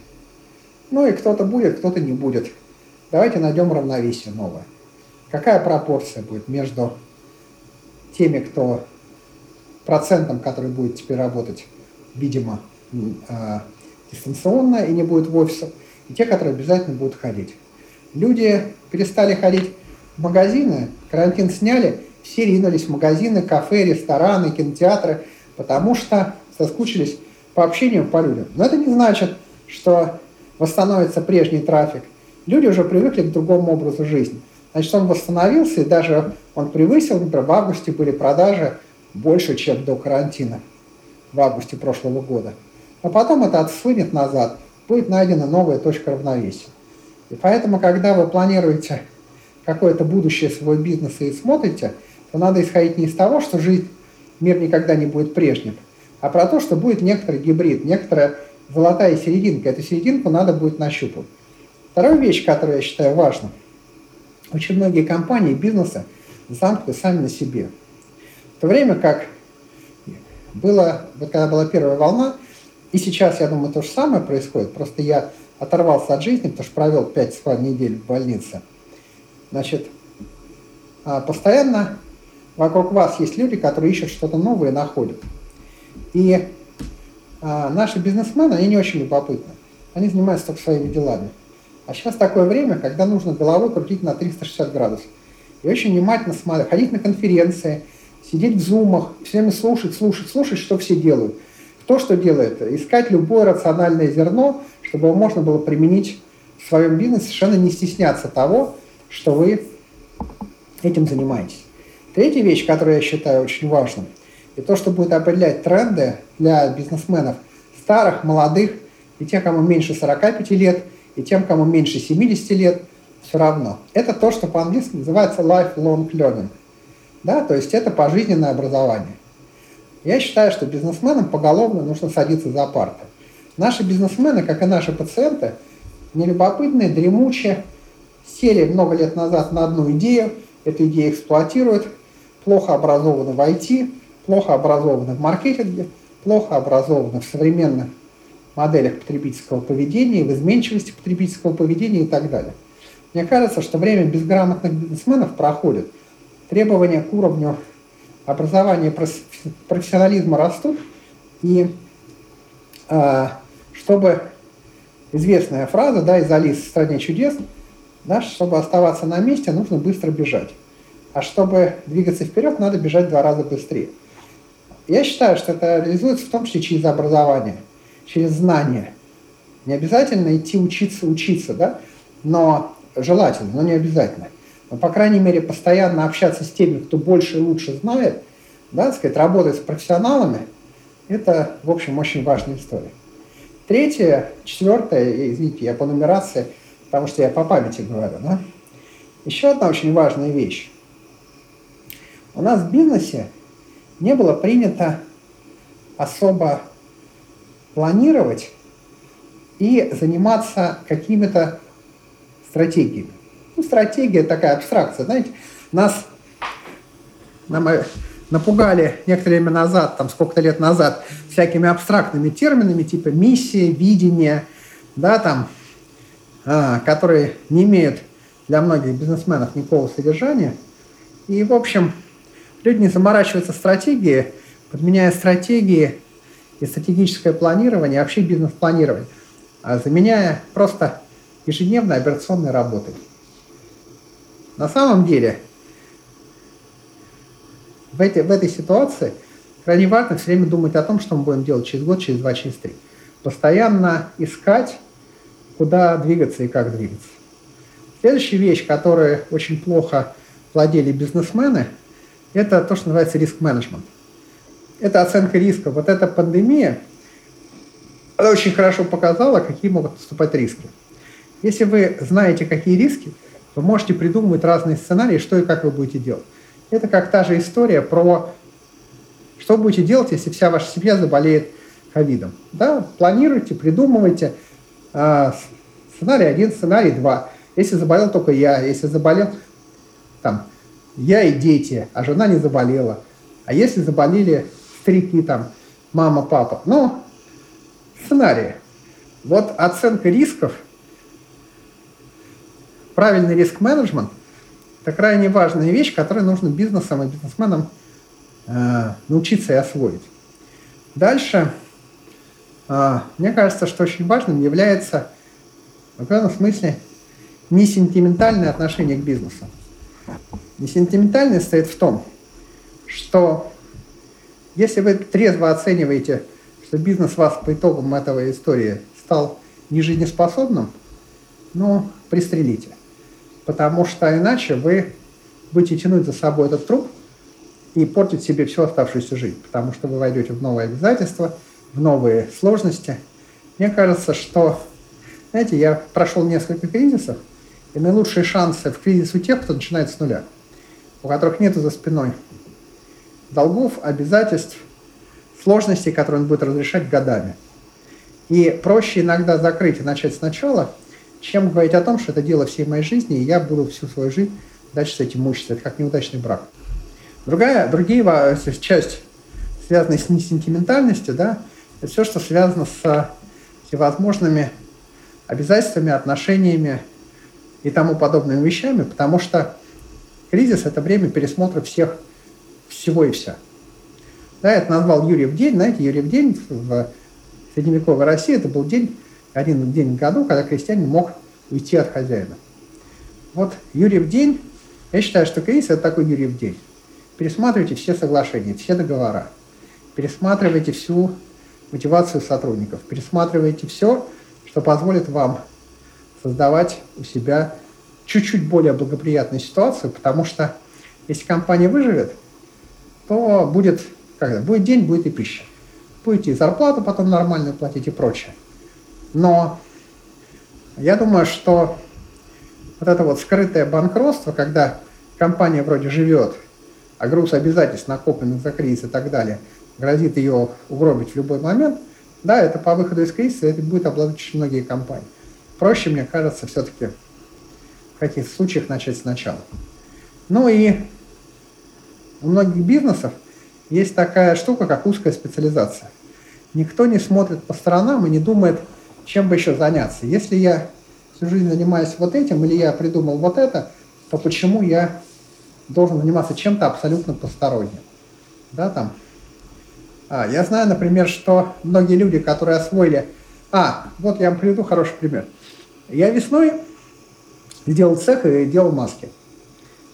Ну и кто-то будет, кто-то не будет. Давайте найдем равновесие новое. Какая пропорция будет между теми, кто процентом, который будет теперь работать, видимо, э, дистанционно и не будет в офисах, и те, которые обязательно будут ходить. Люди перестали ходить в магазины, карантин сняли, все ринулись в магазины, кафе, рестораны, кинотеатры, потому что соскучились по общению по людям. Но это не значит, что восстановится прежний трафик. Люди уже привыкли к другому образу жизни. Значит, он восстановился, и даже он превысил, например, в августе были продажи больше, чем до карантина, в августе прошлого года. А потом это отсвинет назад, будет найдена новая точка равновесия. И поэтому, когда вы планируете какое-то будущее своего бизнеса и смотрите, то надо исходить не из того, что жизнь, мир никогда не будет прежним, а про то, что будет некоторый гибрид, некоторая золотая серединка. Эту серединку надо будет нащупать. Вторая вещь, которую я считаю важной. Очень многие компании, бизнесы замкнуты сами на себе. В то время как было, вот когда была первая волна, и сейчас, я думаю, то же самое происходит, просто я оторвался от жизни, потому что провел 5 недель в больнице. Значит, а, постоянно вокруг вас есть люди, которые ищут что-то новое и находят. И а, наши бизнесмены, они не очень любопытны. Они занимаются только своими делами. А сейчас такое время, когда нужно головой крутить на 360 градусов. И очень внимательно смотреть, ходить на конференции, сидеть в зумах, все время слушать, слушать, слушать, что все делают. Кто что делает? Искать любое рациональное зерно, чтобы можно было применить в своем бизнесе, совершенно не стесняться того, что вы этим занимаетесь. Третья вещь, которую я считаю очень важной, и то, что будет определять тренды для бизнесменов старых, молодых, и тех, кому меньше 45 лет, и тем, кому меньше 70 лет, все равно. Это то, что по-английски называется lifelong learning. Да, то есть это пожизненное образование. Я считаю, что бизнесменам поголовно нужно садиться за парты. Наши бизнесмены, как и наши пациенты, нелюбопытные, дремучие, сели много лет назад на одну идею, эту идею эксплуатируют, плохо образованы в IT, плохо образованы в маркетинге, плохо образованы в современных моделях потребительского поведения, в изменчивости потребительского поведения и так далее. Мне кажется, что время безграмотных бизнесменов проходит. Требования к уровню образования профессионализма растут, и э, чтобы известная фраза да, из Алисы в «Стране чудес», да, чтобы оставаться на месте, нужно быстро бежать. А чтобы двигаться вперед, надо бежать два раза быстрее. Я считаю, что это реализуется в том числе через образование, через знания. Не обязательно идти учиться, учиться, да, но желательно, но не обязательно. Но, по крайней мере, постоянно общаться с теми, кто больше и лучше знает, да, сказать, работать с профессионалами, это, в общем, очень важная история. Третье, четвертое, извините, я по нумерации, потому что я по памяти говорю, да. Еще одна очень важная вещь. У нас в бизнесе не было принято особо планировать и заниматься какими-то стратегиями. Ну, стратегия такая абстракция, знаете, нас нам э, напугали некоторое время назад, там сколько-то лет назад, всякими абстрактными терминами типа миссия, видение, да, там, а, которые не имеют для многих бизнесменов никакого содержания. И, в общем, Люди не заморачиваются стратегией, подменяя стратегии и стратегическое планирование, вообще бизнес-планирование, а заменяя просто ежедневной операционной работой. На самом деле, в, этой, в этой ситуации крайне важно все время думать о том, что мы будем делать через год, через два, через три. Постоянно искать, куда двигаться и как двигаться. Следующая вещь, которой очень плохо владели бизнесмены – это то, что называется риск-менеджмент. Это оценка риска. Вот эта пандемия, она очень хорошо показала, какие могут наступать риски. Если вы знаете, какие риски, вы можете придумывать разные сценарии, что и как вы будете делать. Это как та же история про что будете делать, если вся ваша семья заболеет ковидом. Да? Планируйте, придумывайте. А, сценарий один, сценарий два. Если заболел только я, если заболел там, я и дети, а жена не заболела. А если заболели старики там, мама, папа? Ну, сценарии. Вот оценка рисков, правильный риск-менеджмент – это крайне важная вещь, которую нужно бизнесам и бизнесменам э, научиться и освоить. Дальше, э, мне кажется, что очень важным является в определенном смысле не сентиментальное отношение к бизнесу. И сентиментальность стоит в том, что если вы трезво оцениваете, что бизнес вас по итогам этого истории стал нежизнеспособным, ну, пристрелите. Потому что иначе вы будете тянуть за собой этот труп и портить себе всю оставшуюся жизнь, потому что вы войдете в новые обязательства, в новые сложности. Мне кажется, что, знаете, я прошел несколько кризисов, и наилучшие шансы в кризис у тех, кто начинает с нуля, у которых нет за спиной долгов, обязательств, сложностей, которые он будет разрешать годами. И проще иногда закрыть и начать сначала, чем говорить о том, что это дело всей моей жизни, и я буду всю свою жизнь дальше с этим мучиться. Это как неудачный брак. Другая, другие часть, связанная с несентиментальностью, да, это все, что связано с всевозможными обязательствами, отношениями и тому подобными вещами, потому что кризис – это время пересмотра всех, всего и вся. Да, это назвал Юрьев день. Знаете, Юрьев день в средневековой России это был день, один день в году, когда крестьянин мог уйти от хозяина. Вот Юрьев день, я считаю, что кризис – это такой Юрьев день. Пересматривайте все соглашения, все договора. Пересматривайте всю мотивацию сотрудников. Пересматривайте все, что позволит вам создавать у себя чуть-чуть более благоприятную ситуацию, потому что если компания выживет, то будет, когда будет день, будет и пища. Будете и зарплату потом нормальную платить и прочее. Но я думаю, что вот это вот скрытое банкротство, когда компания вроде живет, а груз обязательств, накопленных за кризис и так далее, грозит ее угробить в любой момент, да, это по выходу из кризиса это будет обладать очень многие компании. Проще, мне кажется, все-таки в каких-то случаях начать сначала. Ну и у многих бизнесов есть такая штука, как узкая специализация. Никто не смотрит по сторонам и не думает, чем бы еще заняться. Если я всю жизнь занимаюсь вот этим, или я придумал вот это, то почему я должен заниматься чем-то абсолютно посторонним? Да, там. А, я знаю, например, что многие люди, которые освоили... А, вот я вам приведу хороший пример. Я весной сделал цех и делал маски.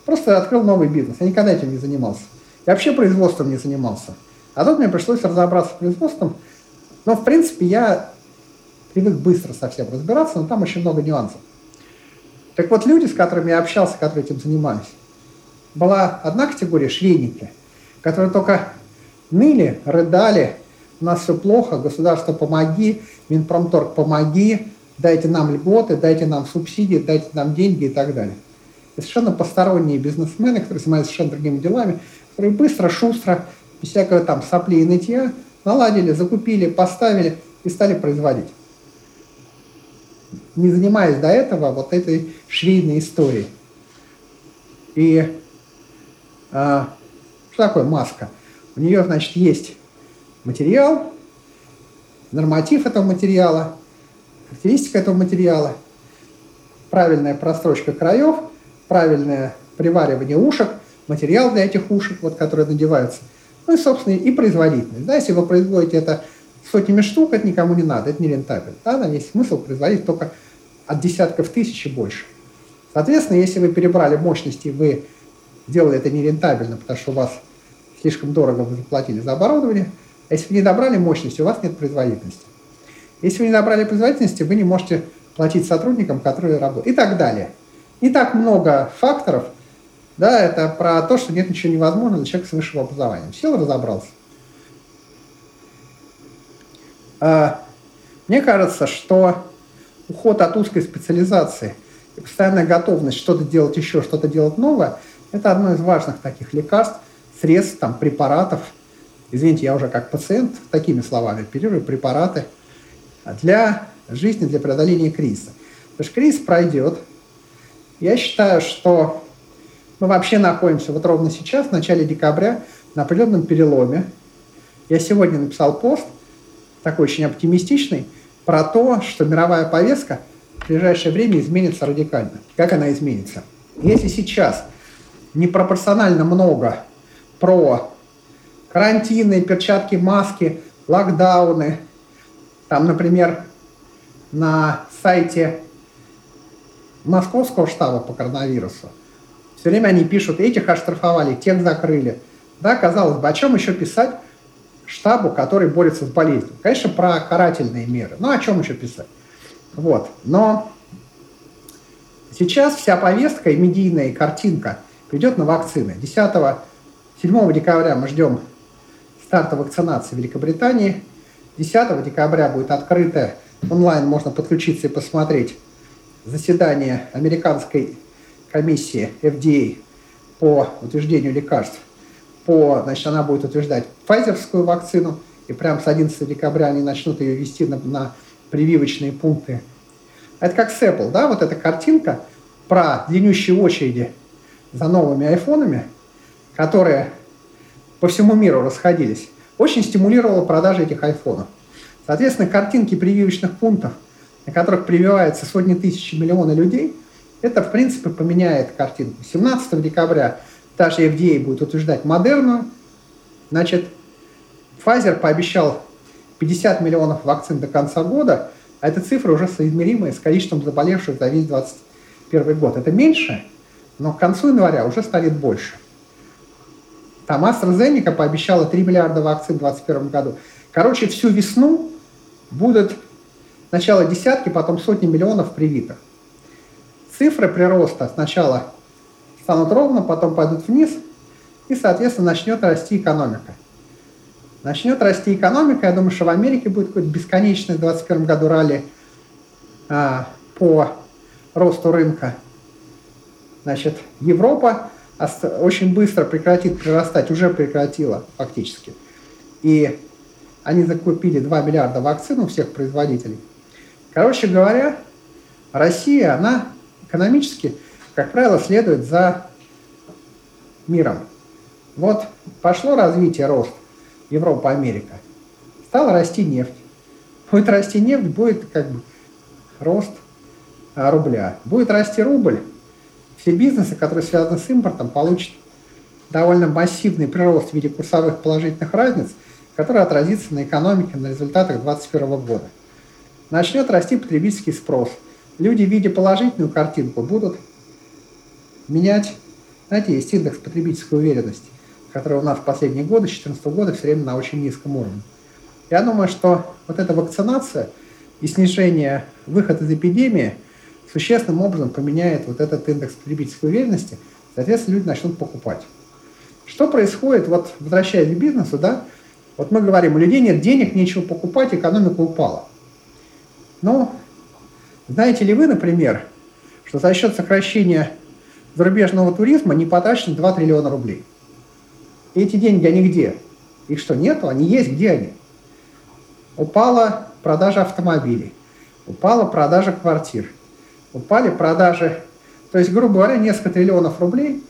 Просто открыл новый бизнес. Я никогда этим не занимался. Я вообще производством не занимался. А тут мне пришлось разобраться с производством. Но, в принципе, я привык быстро совсем разбираться, но там очень много нюансов. Так вот, люди, с которыми я общался, которые этим занимались, была одна категория швейники, которые только ныли, рыдали, у нас все плохо, государство помоги, Минпромторг помоги, дайте нам льготы, дайте нам субсидии, дайте нам деньги и так далее. И совершенно посторонние бизнесмены, которые занимаются совершенно другими делами, которые быстро, шустро, без всякого там сопли и нытья, наладили, закупили, поставили и стали производить. Не занимаясь до этого вот этой швейной историей. И а, что такое маска? У нее, значит, есть материал, норматив этого материала, характеристика этого материала, правильная прострочка краев, правильное приваривание ушек, материал для этих ушек, вот, которые надеваются – ну и, собственно, и производительность. Да, если вы производите это сотнями штук, это никому не надо, это не рентабельно. Да, там есть смысл производить только от десятков тысяч и больше. Соответственно, если вы перебрали мощности, вы сделали это нерентабельно, потому что у вас слишком дорого вы заплатили за оборудование, а если вы не добрали мощности, у вас нет производительности. Если вы не добрали производительности, вы не можете платить сотрудникам, которые работают. И так далее. Не так много факторов – да, это про то, что нет ничего невозможного для человека с высшим образованием. Сел разобрался. А, мне кажется, что уход от узкой специализации и постоянная готовность что-то делать еще, что-то делать новое, это одно из важных таких лекарств, средств, там, препаратов. Извините, я уже как пациент такими словами оперирую, препараты для жизни, для преодоления кризиса. Потому что кризис пройдет. Я считаю, что мы вообще находимся вот ровно сейчас, в начале декабря, на определенном переломе. Я сегодня написал пост, такой очень оптимистичный, про то, что мировая повестка в ближайшее время изменится радикально. Как она изменится? Если сейчас непропорционально много про карантины, перчатки, маски, локдауны, там, например, на сайте Московского штаба по коронавирусу все время они пишут, этих оштрафовали, тех закрыли. Да, казалось бы, о чем еще писать штабу, который борется с болезнью? Конечно, про карательные меры. Ну, о чем еще писать? Вот. Но Сейчас вся повестка и медийная, картинка придет на вакцины. 10 7 декабря мы ждем старта вакцинации в Великобритании. 10 декабря будет открыто онлайн, можно подключиться и посмотреть заседание американской комиссии FDA по утверждению лекарств. По, значит, она будет утверждать файзерскую вакцину, и прямо с 11 декабря они начнут ее вести на, на прививочные пункты. Это как с Apple, да, вот эта картинка про длиннющие очереди за новыми айфонами, которые по всему миру расходились, очень стимулировала продажи этих айфонов. Соответственно, картинки прививочных пунктов, на которых прививаются сотни тысяч миллионы людей, это, в принципе, поменяет картинку. 17 декабря та же FDA будет утверждать модерну. Значит, Pfizer пообещал 50 миллионов вакцин до конца года, а эта цифра уже соизмеримая с количеством заболевших за весь 2021 год. Это меньше, но к концу января уже станет больше. Там AstraZeneca пообещала 3 миллиарда вакцин в 2021 году. Короче, всю весну будут сначала десятки, потом сотни миллионов привитых. Цифры прироста сначала станут ровно, потом пойдут вниз, и, соответственно, начнет расти экономика. Начнет расти экономика, я думаю, что в Америке будет какой-то бесконечный в 2021 году ралли а, по росту рынка. Значит, Европа очень быстро прекратит прирастать, уже прекратила фактически. И они закупили 2 миллиарда вакцин у всех производителей. Короче говоря, Россия, она экономически, как правило, следует за миром. Вот пошло развитие, рост Европа, Америка. Стала расти нефть. Будет расти нефть, будет как бы рост а, рубля. Будет расти рубль, все бизнесы, которые связаны с импортом, получат довольно массивный прирост в виде курсовых положительных разниц, который отразится на экономике, на результатах 2021 года. Начнет расти потребительский спрос. Люди, видя положительную картинку, будут менять, знаете, есть индекс потребительской уверенности, который у нас в последние годы, 2014 года, все время на очень низком уровне. Я думаю, что вот эта вакцинация и снижение выхода из эпидемии – существенным образом поменяет вот этот индекс потребительской уверенности, соответственно, люди начнут покупать. Что происходит, вот возвращаясь к бизнесу, да, вот мы говорим, у людей нет денег, нечего покупать, экономика упала. Но знаете ли вы, например, что за счет сокращения зарубежного туризма не потрачено 2 триллиона рублей? Эти деньги, они где? Их что, нету? Они есть, где они? Упала продажа автомобилей, упала продажа квартир, упали продажи. То есть, грубо говоря, несколько триллионов рублей.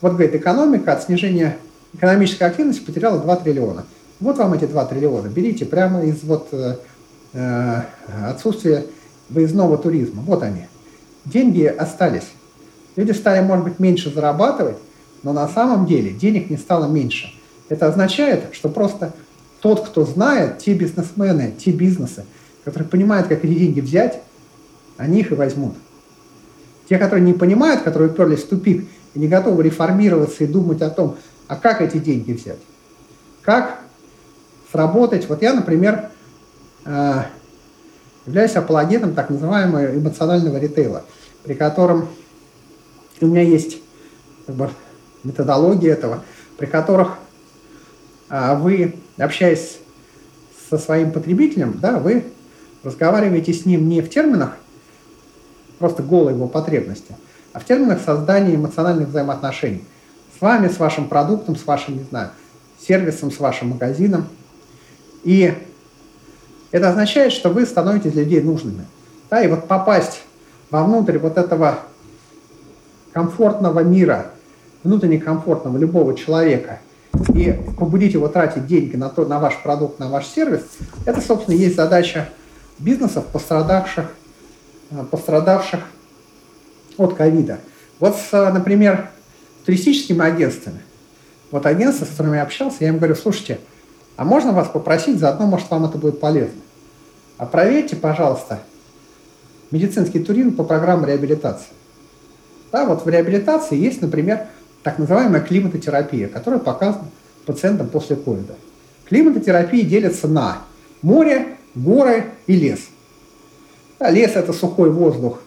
Вот, говорит, экономика от снижения экономической активности потеряла 2 триллиона. Вот вам эти 2 триллиона. Берите прямо из вот, э, э, отсутствия выездного туризма. Вот они. Деньги остались. Люди стали, может быть, меньше зарабатывать, но на самом деле денег не стало меньше. Это означает, что просто тот, кто знает, те бизнесмены, те бизнесы, которые понимают, как эти деньги взять, они их и возьмут. Те, которые не понимают, которые уперлись в тупик и не готовы реформироваться и думать о том, а как эти деньги взять, как сработать. Вот я, например, э, являюсь апологетом так называемого эмоционального ритейла, при котором у меня есть как бы, методология этого, при которых а, вы, общаясь со своим потребителем, да, вы разговариваете с ним не в терминах просто голой его потребности, а в терминах создания эмоциональных взаимоотношений. С вами, с вашим продуктом, с вашим, не знаю, сервисом, с вашим магазином. И это означает, что вы становитесь для людей нужными. Да, и вот попасть вовнутрь вот этого комфортного мира, внутренне комфортного любого человека и побудить его тратить деньги на, то, на ваш продукт, на ваш сервис, это, собственно, есть задача бизнесов, пострадавших Э, пострадавших от ковида. Вот, с, например, туристическими агентствами. Вот агентство, с которыми я общался, я им говорю, слушайте, а можно вас попросить, заодно, может, вам это будет полезно. А проверьте, пожалуйста, медицинский туризм по программе реабилитации. Да, вот в реабилитации есть, например, так называемая климатотерапия, которая показана пациентам после ковида. Климатотерапия делится на море, горы и лес – а лес – это сухой воздух,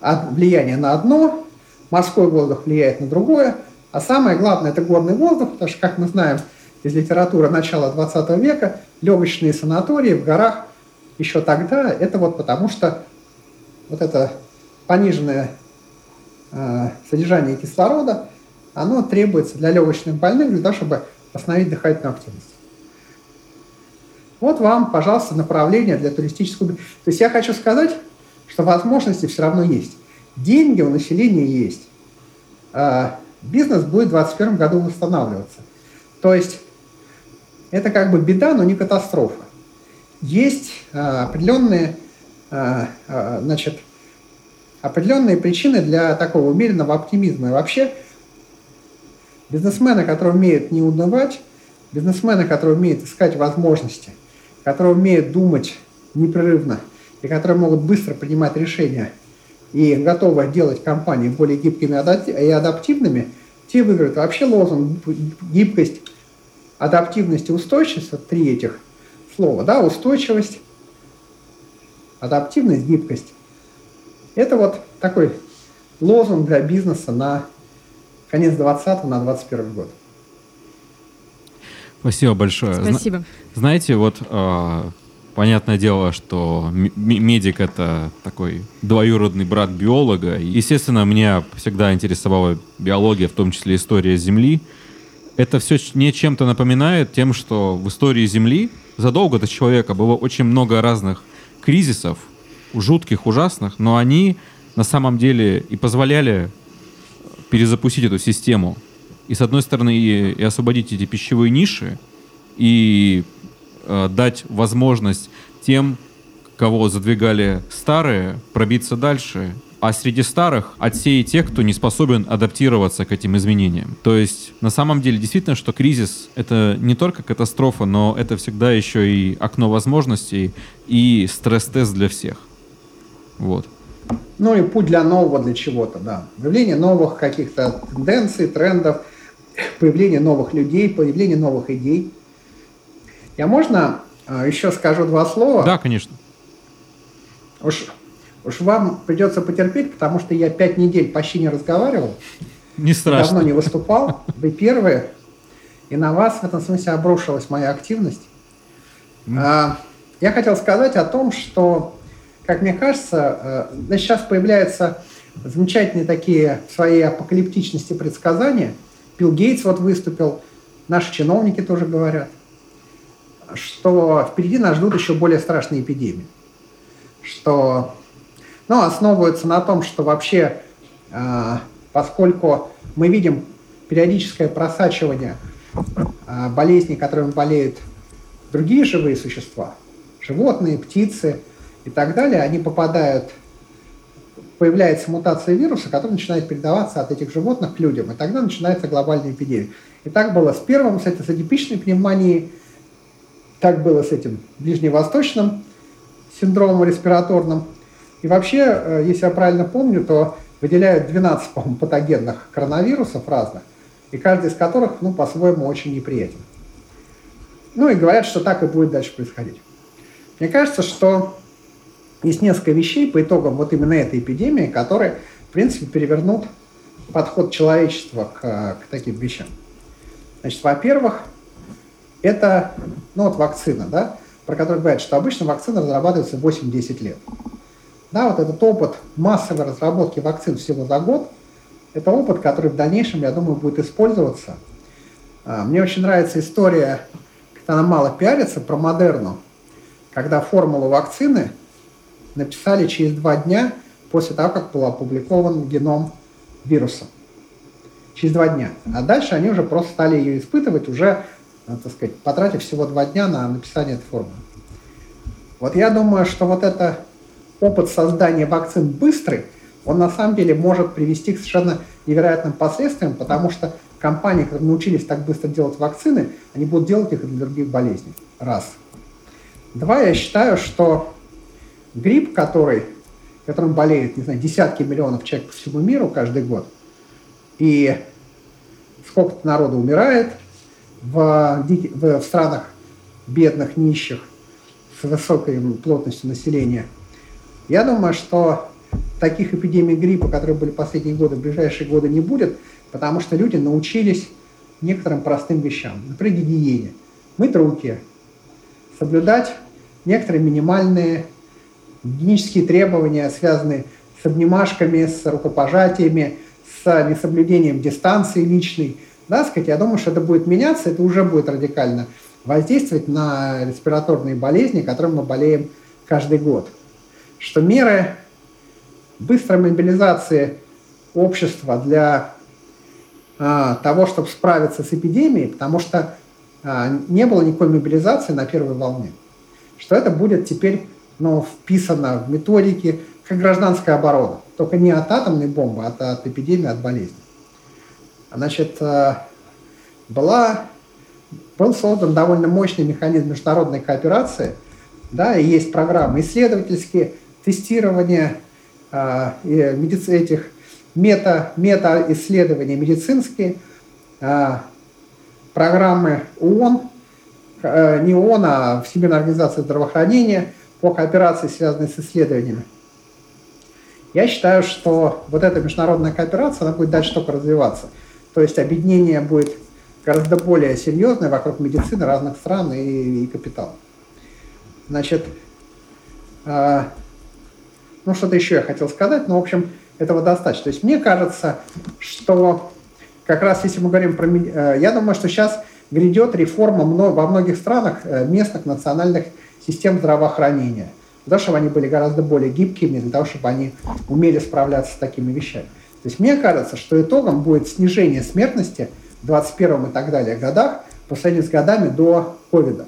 влияние на одно, морской воздух влияет на другое, а самое главное – это горный воздух, потому что, как мы знаем из литературы начала 20 века, легочные санатории в горах еще тогда, это вот потому что вот это пониженное содержание кислорода, оно требуется для легочных больных для того, чтобы восстановить дыхательную активность. Вот вам, пожалуйста, направление для туристического... То есть я хочу сказать, что возможности все равно есть. Деньги у населения есть. А бизнес будет в 2021 году восстанавливаться. То есть это как бы беда, но не катастрофа. Есть а, определенные, значит, определенные причины для такого умеренного оптимизма. И вообще бизнесмены, которые умеют не унывать, бизнесмены, которые умеют искать возможности, которые умеют думать непрерывно – и которые могут быстро принимать решения и готовы делать компании более гибкими и адаптивными, те выиграют. Вообще лозунг гибкость, адаптивность и устойчивость, вот три этих слова, да, устойчивость, адаптивность, гибкость. Это вот такой лозунг для бизнеса на конец 20 на 21 год. Спасибо большое. Спасибо. Знаете, вот а, Понятное дело, что медик — это такой двоюродный брат биолога. Естественно, меня всегда интересовала биология, в том числе история Земли. Это все не чем-то напоминает тем, что в истории Земли задолго до человека было очень много разных кризисов, жутких, ужасных, но они на самом деле и позволяли перезапустить эту систему. И, с одной стороны, и, и освободить эти пищевые ниши, и э, дать возможность тем, кого задвигали старые, пробиться дальше, а среди старых отсеять тех, кто не способен адаптироваться к этим изменениям. То есть на самом деле действительно, что кризис — это не только катастрофа, но это всегда еще и окно возможностей и стресс-тест для всех. Вот. Ну и путь для нового, для чего-то, да. Появление новых каких-то тенденций, трендов, появление новых людей, появление новых идей — я можно а, еще скажу два слова? Да, конечно. Уж, уж вам придется потерпеть, потому что я пять недель почти не разговаривал. Не страшно. Давно не выступал. Вы первые. И на вас в этом смысле обрушилась моя активность. Mm. Я хотел сказать о том, что, как мне кажется, э, сейчас появляются замечательные такие в своей апокалиптичности предсказания. Билл Гейтс вот выступил, наши чиновники тоже говорят – что впереди нас ждут еще более страшные эпидемии. Что ну, основываются на том, что вообще, э, поскольку мы видим периодическое просачивание э, болезней, которыми болеют другие живые существа, животные, птицы и так далее, они попадают, появляется мутация вируса, которая начинает передаваться от этих животных к людям, и тогда начинается глобальная эпидемия. И так было с первым, с этой пневмонией, так было с этим ближневосточным синдромом респираторным. И вообще, э, если я правильно помню, то выделяют 12, по патогенных коронавирусов разных, и каждый из которых, ну, по-своему, очень неприятен. Ну и говорят, что так и будет дальше происходить. Мне кажется, что есть несколько вещей по итогам вот именно этой эпидемии, которые, в принципе, перевернут подход человечества к, к таким вещам. Значит, во-первых, это, ну вот вакцина, да, про которую говорят, что обычно вакцина разрабатывается 8-10 лет. Да, вот этот опыт массовой разработки вакцин всего за год, это опыт, который в дальнейшем, я думаю, будет использоваться. А, мне очень нравится история, когда она мало пиарится, про Модерну, когда формулу вакцины написали через два дня после того, как был опубликован геном вируса. Через два дня. А дальше они уже просто стали ее испытывать уже Э, так сказать, потратив всего два дня на написание этой формулы. Вот я думаю, что вот это опыт создания вакцин быстрый, он на самом деле может привести к совершенно невероятным последствиям, потому что компании, которые научились так быстро делать вакцины, они будут делать их и для других болезней. Раз. Два, я считаю, что грипп, который, которым болеют, не знаю, десятки миллионов человек по всему миру каждый год, и сколько-то народу умирает – в, в, в странах бедных, нищих, с высокой плотностью населения, я думаю, что таких эпидемий гриппа, которые были последние годы, в ближайшие годы не будет, потому что люди научились некоторым простым вещам. Например, гигиене. Мыть руки, соблюдать некоторые минимальные гигиенические требования, связанные с обнимашками, с рукопожатиями, с несоблюдением дистанции личной. Да, сказать, я думаю, что это будет меняться, это уже будет радикально воздействовать на респираторные болезни, которыми мы болеем каждый год. Что меры быстрой мобилизации общества для а, того, чтобы справиться с эпидемией, потому что а, не было никакой мобилизации на первой волне, что это будет теперь ну, вписано в методики как гражданская оборона, только не от атомной бомбы, а от эпидемии, от болезни. Значит, а, была, был создан довольно мощный механизм международной кооперации, да, и есть программы исследовательские, тестирование а, этих мета, мета-исследования медицинские, а, программы ООН, э, не ООН, а Всемирная организация здравоохранения по кооперации, связанной с исследованиями. Я считаю, что вот эта международная кооперация, она будет дальше только развиваться. То есть объединение будет гораздо более серьезное вокруг медицины разных стран и, и капитала. Значит, э, ну что-то еще я хотел сказать, но в общем этого достаточно. То есть мне кажется, что как раз если мы говорим про... Э, я думаю, что сейчас грядет реформа во многих странах э, местных национальных систем здравоохранения. Для того, чтобы они были гораздо более гибкими, для того, чтобы они умели справляться с такими вещами. То есть мне кажется, что итогом будет снижение смертности в 21 и так далее годах по сравнению с годами до ковида.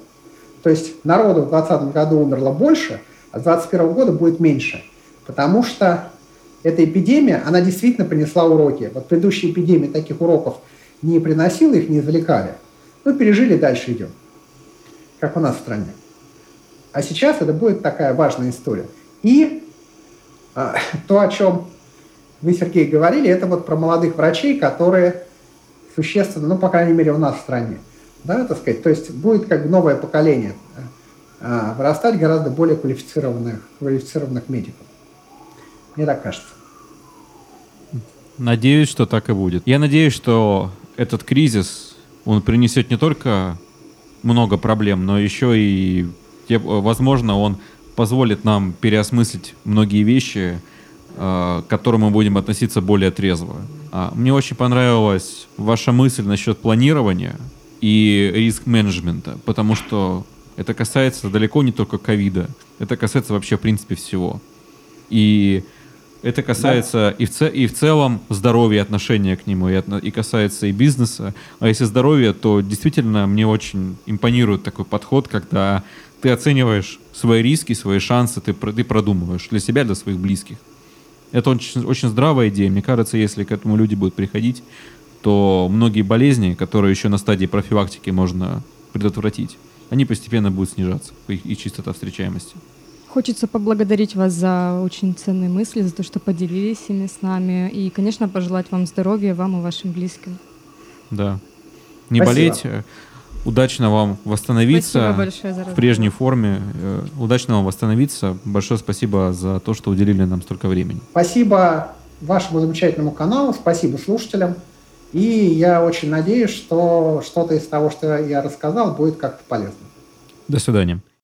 То есть народу в 2020 году умерло больше, а с 2021 года будет меньше. Потому что эта эпидемия, она действительно принесла уроки. Вот предыдущие эпидемии таких уроков не приносила, их не извлекали. Ну, пережили, дальше идем. Как у нас в стране. А сейчас это будет такая важная история. И а, то, о чем вы, Сергей, говорили, это вот про молодых врачей, которые существенно, ну, по крайней мере, у нас в стране, да, так сказать, то есть будет как бы новое поколение а, вырастать гораздо более квалифицированных, квалифицированных медиков. Мне так кажется. Надеюсь, что так и будет. Я надеюсь, что этот кризис, он принесет не только много проблем, но еще и, возможно, он позволит нам переосмыслить многие вещи, э, к которым мы будем относиться более трезво. А, мне очень понравилась ваша мысль насчет планирования и риск-менеджмента, потому что это касается далеко не только ковида, это касается вообще, в принципе, всего. И это касается да. и, в ц... и в целом здоровья, отношения к нему, и, от... и касается и бизнеса. А если здоровье, то действительно мне очень импонирует такой подход, когда ты оцениваешь свои риски, свои шансы, ты, ты продумываешь для себя, для своих близких. Это очень, очень здравая идея. Мне кажется, если к этому люди будут приходить, то многие болезни, которые еще на стадии профилактики можно предотвратить, они постепенно будут снижаться, их частота встречаемости. Хочется поблагодарить вас за очень ценные мысли, за то, что поделились ими с нами. И, конечно, пожелать вам здоровья, вам и вашим близким. Да. Не Спасибо. болеть. Удачно вам восстановиться в прежней форме. Э, удачно вам восстановиться. Большое спасибо за то, что уделили нам столько времени. Спасибо вашему замечательному каналу, спасибо слушателям. И я очень надеюсь, что что-то из того, что я рассказал, будет как-то полезно. До свидания.